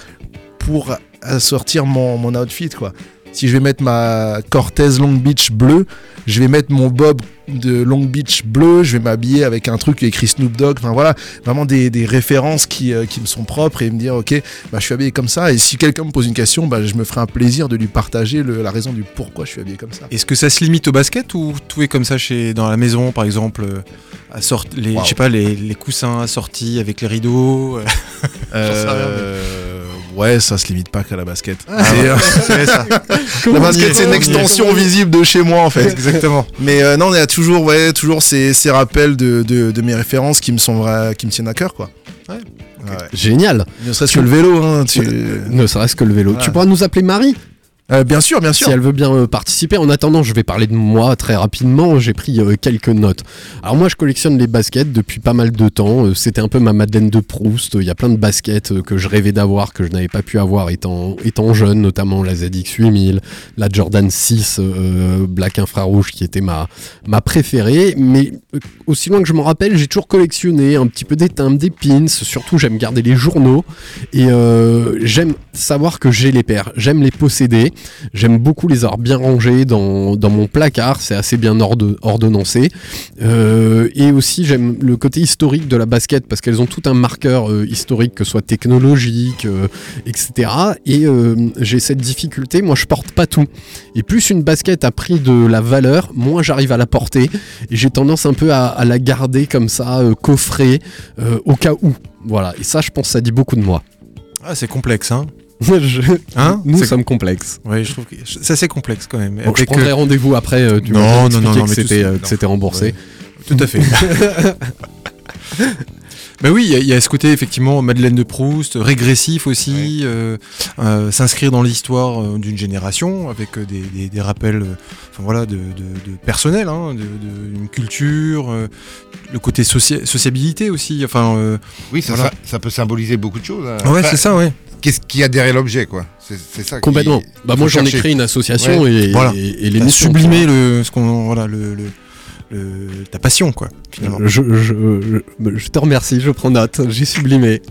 pour assortir mon, mon outfit, quoi. Si je vais mettre ma Cortez Long Beach bleue, je vais mettre mon bob de Long Beach bleu, je vais m'habiller avec un truc écrit Snoop Dogg. Enfin voilà, vraiment des, des références qui, euh, qui me sont propres et me dire, ok, bah, je suis habillé comme ça. Et si quelqu'un me pose une question, bah, je me ferai un plaisir de lui partager le- la raison du pourquoi je suis habillé comme ça. Est-ce que ça se limite au basket ou tout est comme ça chez dans la maison par exemple euh, assort- les Wow. je sais pas les, les coussins assortis avec les rideaux sais rien, Euh, ouais, ça se limite pas qu'à la basket. Ah, C'est, ouais. euh, c'est ça. la basket, c'est une extension visible de chez moi en fait. Exactement. Mais euh, non, il y a toujours, ouais, toujours ces, ces rappels de, de, de mes références qui me sont vra- qui me tiennent à cœur, quoi. Ouais. Ouais. Génial. Ne serait-ce que le vélo, hein, tu- Ne serait-ce que le vélo. Voilà. Tu pourras nous appeler Marie Euh, bien sûr, bien sûr. si elle veut bien euh, participer. En attendant, je vais parler de moi très rapidement. J'ai pris euh, quelques notes. Alors moi, je collectionne les baskets depuis pas mal de temps. Euh, C'était un peu ma Madeleine de Proust. Il y a plein de baskets que je rêvais d'avoir, que je n'avais pas pu avoir étant, étant jeune, notamment la ZX 8000, la Jordan 6 euh, Black infrarouge qui était ma, ma préférée. Mais aussi loin que je m'en rappelle, j'ai toujours collectionné un petit peu des timbres, des pins. Surtout, j'aime garder les journaux. Et j'aime savoir que j'ai les paires. J'aime les posséder. J'aime beaucoup les avoir bien rangés dans, dans mon placard. C'est assez bien orde- ordonnancé. Euh, et aussi, j'aime le côté historique de la basket parce qu'elles ont tout un marqueur euh, historique, que ce soit technologique, etc. Et euh, j'ai cette difficulté. Moi, je porte pas tout. Et plus une basket a pris de la valeur, moins j'arrive à la porter. Et j'ai tendance un peu à, la garder comme ça, coffrée, au cas où. Voilà. Et ça, je pense, ça dit beaucoup de moi. Ah, c'est complexe hein. Je- Hein Nous C'est- sommes complexes. Ouais, je trouve que c'est assez complexe quand même. Donc je Avec, prendrai euh, rendez-vous après. euh, tu Non, non, non, non, que mais c'était euh, remboursé. Ouais. Tout à fait. Bah oui, il y a- il y, a ce côté effectivement Madeleine de Proust, régressif aussi, euh, euh, s'inscrire dans l'histoire euh, d'une génération avec des, des- des rappels, euh, enfin voilà, de, de, de personnel, hein, d'une culture, euh, le côté socia- sociabilité aussi. Enfin, euh, Oui, ça, Voilà. ça, ça peut symboliser beaucoup de choses. hein. ouais, Enfin, c'est ça, ouais. Qu'est-ce qui a derrière l'objet, quoi C'est ça. qui- Complètement. Bah moi j'en ai créé une association et, Voilà. et, et T'as l'émission. sublimé le, ce qu'on, voilà, le, le- le- ta passion, quoi, finalement. Je, je, je- je te remercie, je prends note, j'ai sublimé.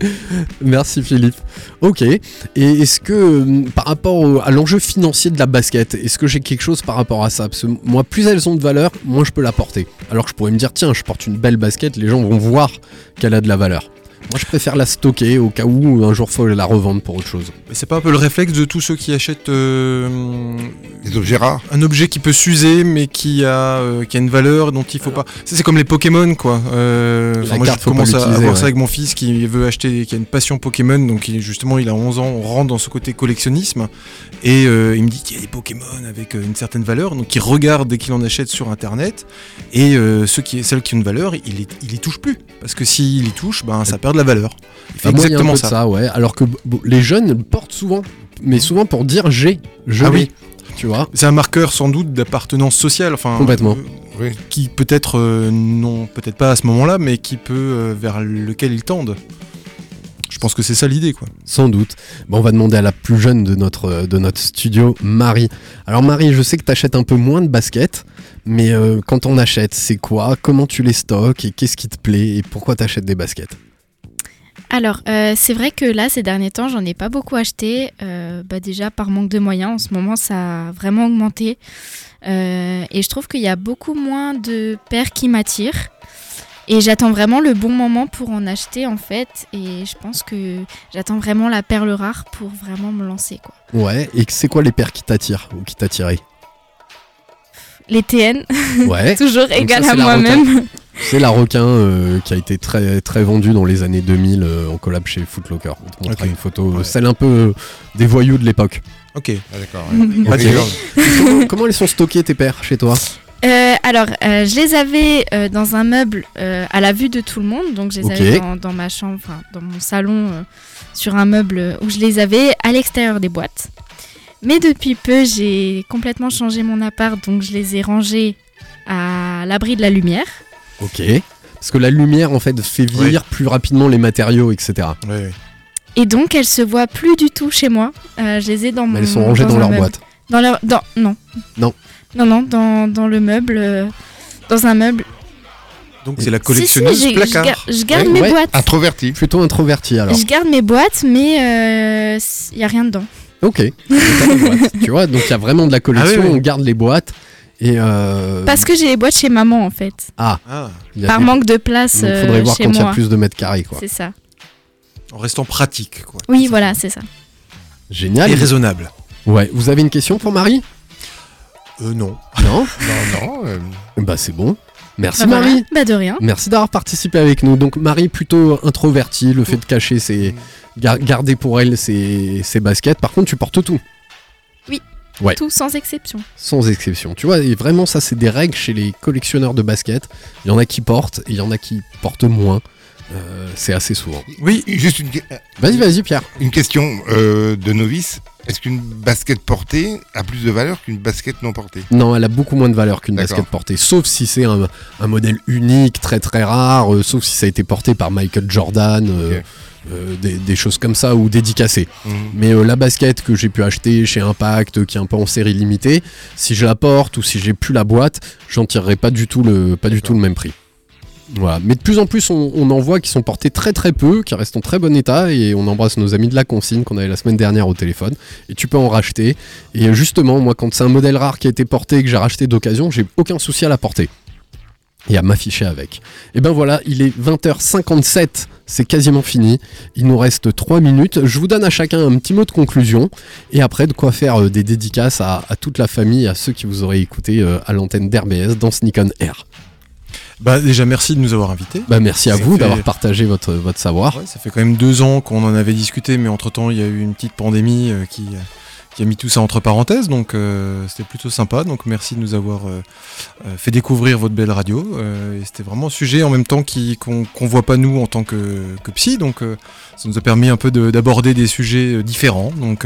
Merci Philippe. Ok. Et est-ce que euh, par rapport au- à l'enjeu financier de la basket, est-ce que j'ai quelque chose par rapport à ça? Parce que moi, plus elles ont de valeur, moins je peux la porter. Alors que je pourrais me dire, tiens, je porte une belle basket, les gens vont voir qu'elle a de la valeur. Moi, je préfère la stocker au cas où un jour faut la revendre pour autre chose. Mais c'est pas un peu le réflexe de tous ceux qui achètent euh, Des objets rares. un objet qui peut s'user mais qui a, euh, qui a une valeur dont il faut pas. C'est c'est comme les Pokémon quoi. Euh, La moi carte, je commence à, à l'utiliser, voir ouais. ça avec mon fils qui veut acheter, qui a une passion Pokémon donc il, justement il a 11 ans, on rentre dans ce côté collectionnisme et euh, il me dit qu'il y a des Pokémon avec euh, une certaine valeur donc il regarde dès qu'il en achète sur internet et euh, ceux qui, celles qui ont une valeur il les, il les touche plus parce que s'il y touche ben ça perd de la valeur. Il fait Bah, moi, il y a un exactement de ça. ouais. Alors que les jeunes portent souvent, mais souvent pour dire j'ai, je Ah oui. Tu vois C'est un marqueur sans doute d'appartenance sociale, enfin Complètement. euh, Oui. qui peut-être euh, non, peut-être pas à ce moment-là, mais qui peut euh, vers lequel ils tendent. Je pense que c'est ça l'idée, quoi. Sans doute. Bon, on va demander à la plus jeune de notre, de notre studio, Marie. Alors Marie, je sais que tu achètes un peu moins de baskets, mais euh, quand on achète, c'est quoi? Comment tu les stockes Et qu'est-ce qui te plaît? Et pourquoi tu achètes des baskets? Alors, euh, c'est vrai que là, ces derniers temps, j'en ai pas beaucoup acheté. Euh, bah, déjà, par manque de moyens, en ce moment, ça a vraiment augmenté. Euh, et je trouve qu'il y a beaucoup moins de paires qui m'attirent. Et j'attends vraiment le bon moment pour en acheter, en fait. Et je pense que j'attends vraiment la perle rare pour vraiment me lancer, quoi. Ouais, et c'est quoi les paires qui t'attirent ou qui t'attiraient? Les TN, Ouais. toujours c'est à la moi-même. C'est la requin euh, qui a été très très vendue dans les années 2000 euh, en collab chez Footlocker. On te montrera Ok. une photo, euh, Ouais. celle un peu des voyous de l'époque. Ok. Ah, d'accord. Comment, comment elles sont stockées tes paires chez toi? Euh, alors, euh, je les avais euh, dans un meuble euh, à la vue de tout le monde. Donc, je les avais dans, dans ma chambre, dans mon salon, euh, sur un meuble où je les avais à l'extérieur des boîtes. Mais depuis peu, j'ai complètement changé mon appart, donc je les ai rangés à l'abri de la lumière. Ok. Parce que la lumière en fait fait vieillir plus rapidement les matériaux, etc. Ouais. Et donc, elles se voient plus du tout chez moi. Euh, je les ai dans mon. Elles sont rangées dans leur meuble. boîte. Dans leur. Dans, non. Non. Non, non, dans, dans le meuble. euh, dans un meuble. Donc c'est la Si, si, collectionneuse je, placard. je garde Ouais, mes ouais. boîtes. Introverti. Plutôt introverti alors. Je garde mes boîtes, mais il n'y a rien dedans. Ok. Tu vois, donc il y a vraiment de la collection, Ah oui, oui. on garde les boîtes. Et euh, Parce que j'ai les boîtes chez maman, en fait. Ah, Ah, il Par des- manque de place euh, faudrait voir chez quand il y a plus de mètres carrés quoi. C'est ça. en restant pratique, quoi. Oui, voilà, c'est ça. Génial. Et raisonnable. Ouais, vous avez une question pour Marie? Euh, non. Non? Non, non. euh, Bah c'est bon. Merci Bah, voilà. Marie. Bah, de rien. Merci d'avoir participé avec nous. Donc Marie plutôt introvertie, le fait de cacher ses gar- garder pour elle ses, ses baskets. Par contre, tu portes tout, Ouais. Tout sans exception. sans exception. Tu vois, et vraiment ça c'est des règles chez les collectionneurs de baskets. Il y en a qui portent et il y en a qui portent moins. Euh, c'est assez souvent. Oui. Juste une, Vas-y, vas-y Pierre. une question euh, de novice. Est-ce qu'une basket portée a plus de valeur qu'une basket non portée? Non, elle a beaucoup moins de valeur qu'une basket portée. Sauf si c'est un, un modèle unique, très très rare. euh, sauf si ça a été porté par Michael Jordan. euh, euh, des, des choses comme ça ou dédicacées. Mhm. Mais la basket que j'ai pu acheter chez Impact, qui est un peu en série limitée, si je la porte ou si j'ai plus la boîte, j'en tirerai pas du tout le, pas du tout le même prix. Mais de plus en plus, on, en voit qui sont portés très très peu, qui restent en très bon état, et on embrasse nos amis de la consigne qu'on avait la semaine dernière au téléphone. Et tu peux en racheter. Et euh, justement, moi, quand c'est un modèle rare qui a été porté et que j'ai racheté d'occasion, j'ai aucun souci à la porter et à m'afficher avec. Et ben voilà, il est 20h57, c'est quasiment fini. Il nous reste 3 minutes. Je vous donne à chacun un petit mot de conclusion et après de quoi faire euh, des dédicaces à, à toute la famille, à ceux qui vous auraient écouté euh, à l'antenne d'RBS dans Sneak on Air. Bah déjà merci de nous avoir invités. Bah merci à Ça vous fait- d'avoir partagé votre, votre savoir. Ouais, ça fait quand même deux ans qu'on en avait discuté, mais entre temps il y a eu une petite pandémie euh, qui, qui a mis tout ça entre parenthèses, donc euh, c'était plutôt sympa. Donc merci de nous avoir euh, fait découvrir votre belle radio. et c'était vraiment un sujet en même temps qui qu'on qu'on voit pas nous en tant que, que psy, donc ça nous a permis un peu de- d'aborder des sujets différents. Donc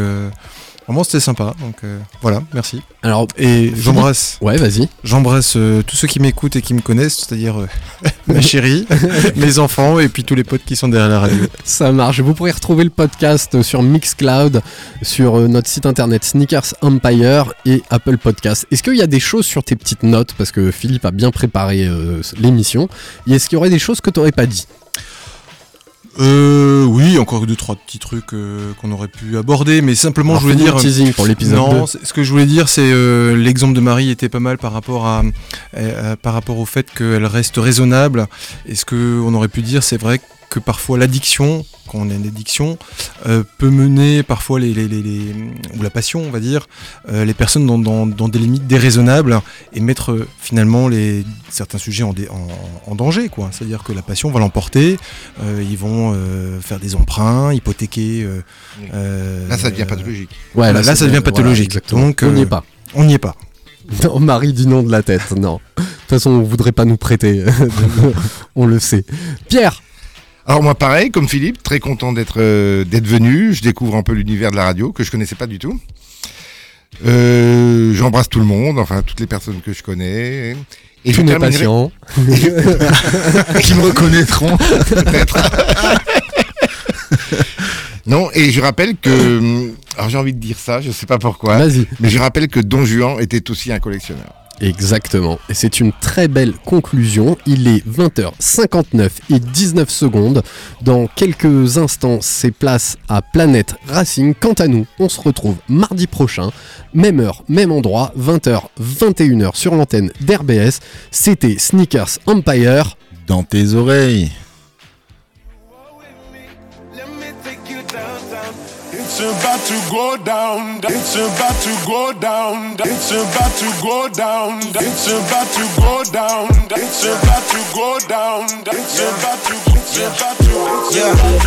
vraiment c'était sympa. Donc euh, voilà, merci. Alors, Et j'embrasse. ouais, vas-y. J'embrasse euh, tous ceux qui m'écoutent et qui me connaissent, c'est-à-dire euh, ma chérie, mes enfants et puis tous les potes qui sont derrière la radio. Ça marche. Vous pourrez retrouver le podcast sur Mixcloud, sur notre site internet Sneakers Empire et Apple Podcast. Est-ce qu'il y a des choses sur tes petites notes? Parce que Philippe a bien préparé l'émission. Et est-ce qu'il y aurait des choses que tu n'aurais pas dit? Euh, oui, encore deux trois petits trucs euh, qu'on aurait pu aborder, mais simplement Alors, je voulais dire teasing pour l'épisode Non, 2. c'est- ce que je voulais dire, c'est euh, l'exemple de Marie était pas mal par rapport à par rapport au fait qu'elle reste raisonnable. Et ce que on aurait pu dire, c'est vrai que parfois l'addiction, quand on a une addiction, euh, peut mener parfois les, les, les- les- ou la passion, on va dire, euh, les personnes dans, dans, dans des limites déraisonnables et mettre euh, finalement les certains sujets en, dé- en, en danger, quoi. C'est-à-dire que la passion va l'emporter, euh, ils vont euh, faire des emprunts, hypothéquer. Là, ça devient pathologique. Ouais, là, ça devient pathologique. Donc, on n'y est pas. On n'y est pas. Non, Marie du nom de la tête, non. De toute façon, on voudrait pas nous prêter. on le sait. Pierre Alors moi pareil, comme Philippe, très content d'être euh, d'être venu. Je découvre un peu l'univers de la radio que je connaissais pas du tout. Euh, J'embrasse tout le monde, enfin toutes les personnes que je connais. Et Tous je mes terminerai- patients. Qui me reconnaîtront. Peut-être. non, et je rappelle que. Alors j'ai envie de dire ça, je sais pas pourquoi. Vas-y. Mais je rappelle que Don Juan était aussi un collectionneur. Exactement. Et c'est une très belle conclusion. Il est 20h59 et 19 secondes. Dans quelques instants, c'est place à Planète Racing. Quant à nous, on se retrouve mardi prochain, même heure, même endroit, 20h, 21h sur l'antenne d'RBS. C'était Sneakers Empire. Dans tes oreilles. It's about to go down. It's about to go down. It's about to go down. It's about to go down. It's about to go down. It's about to. It's about to. To.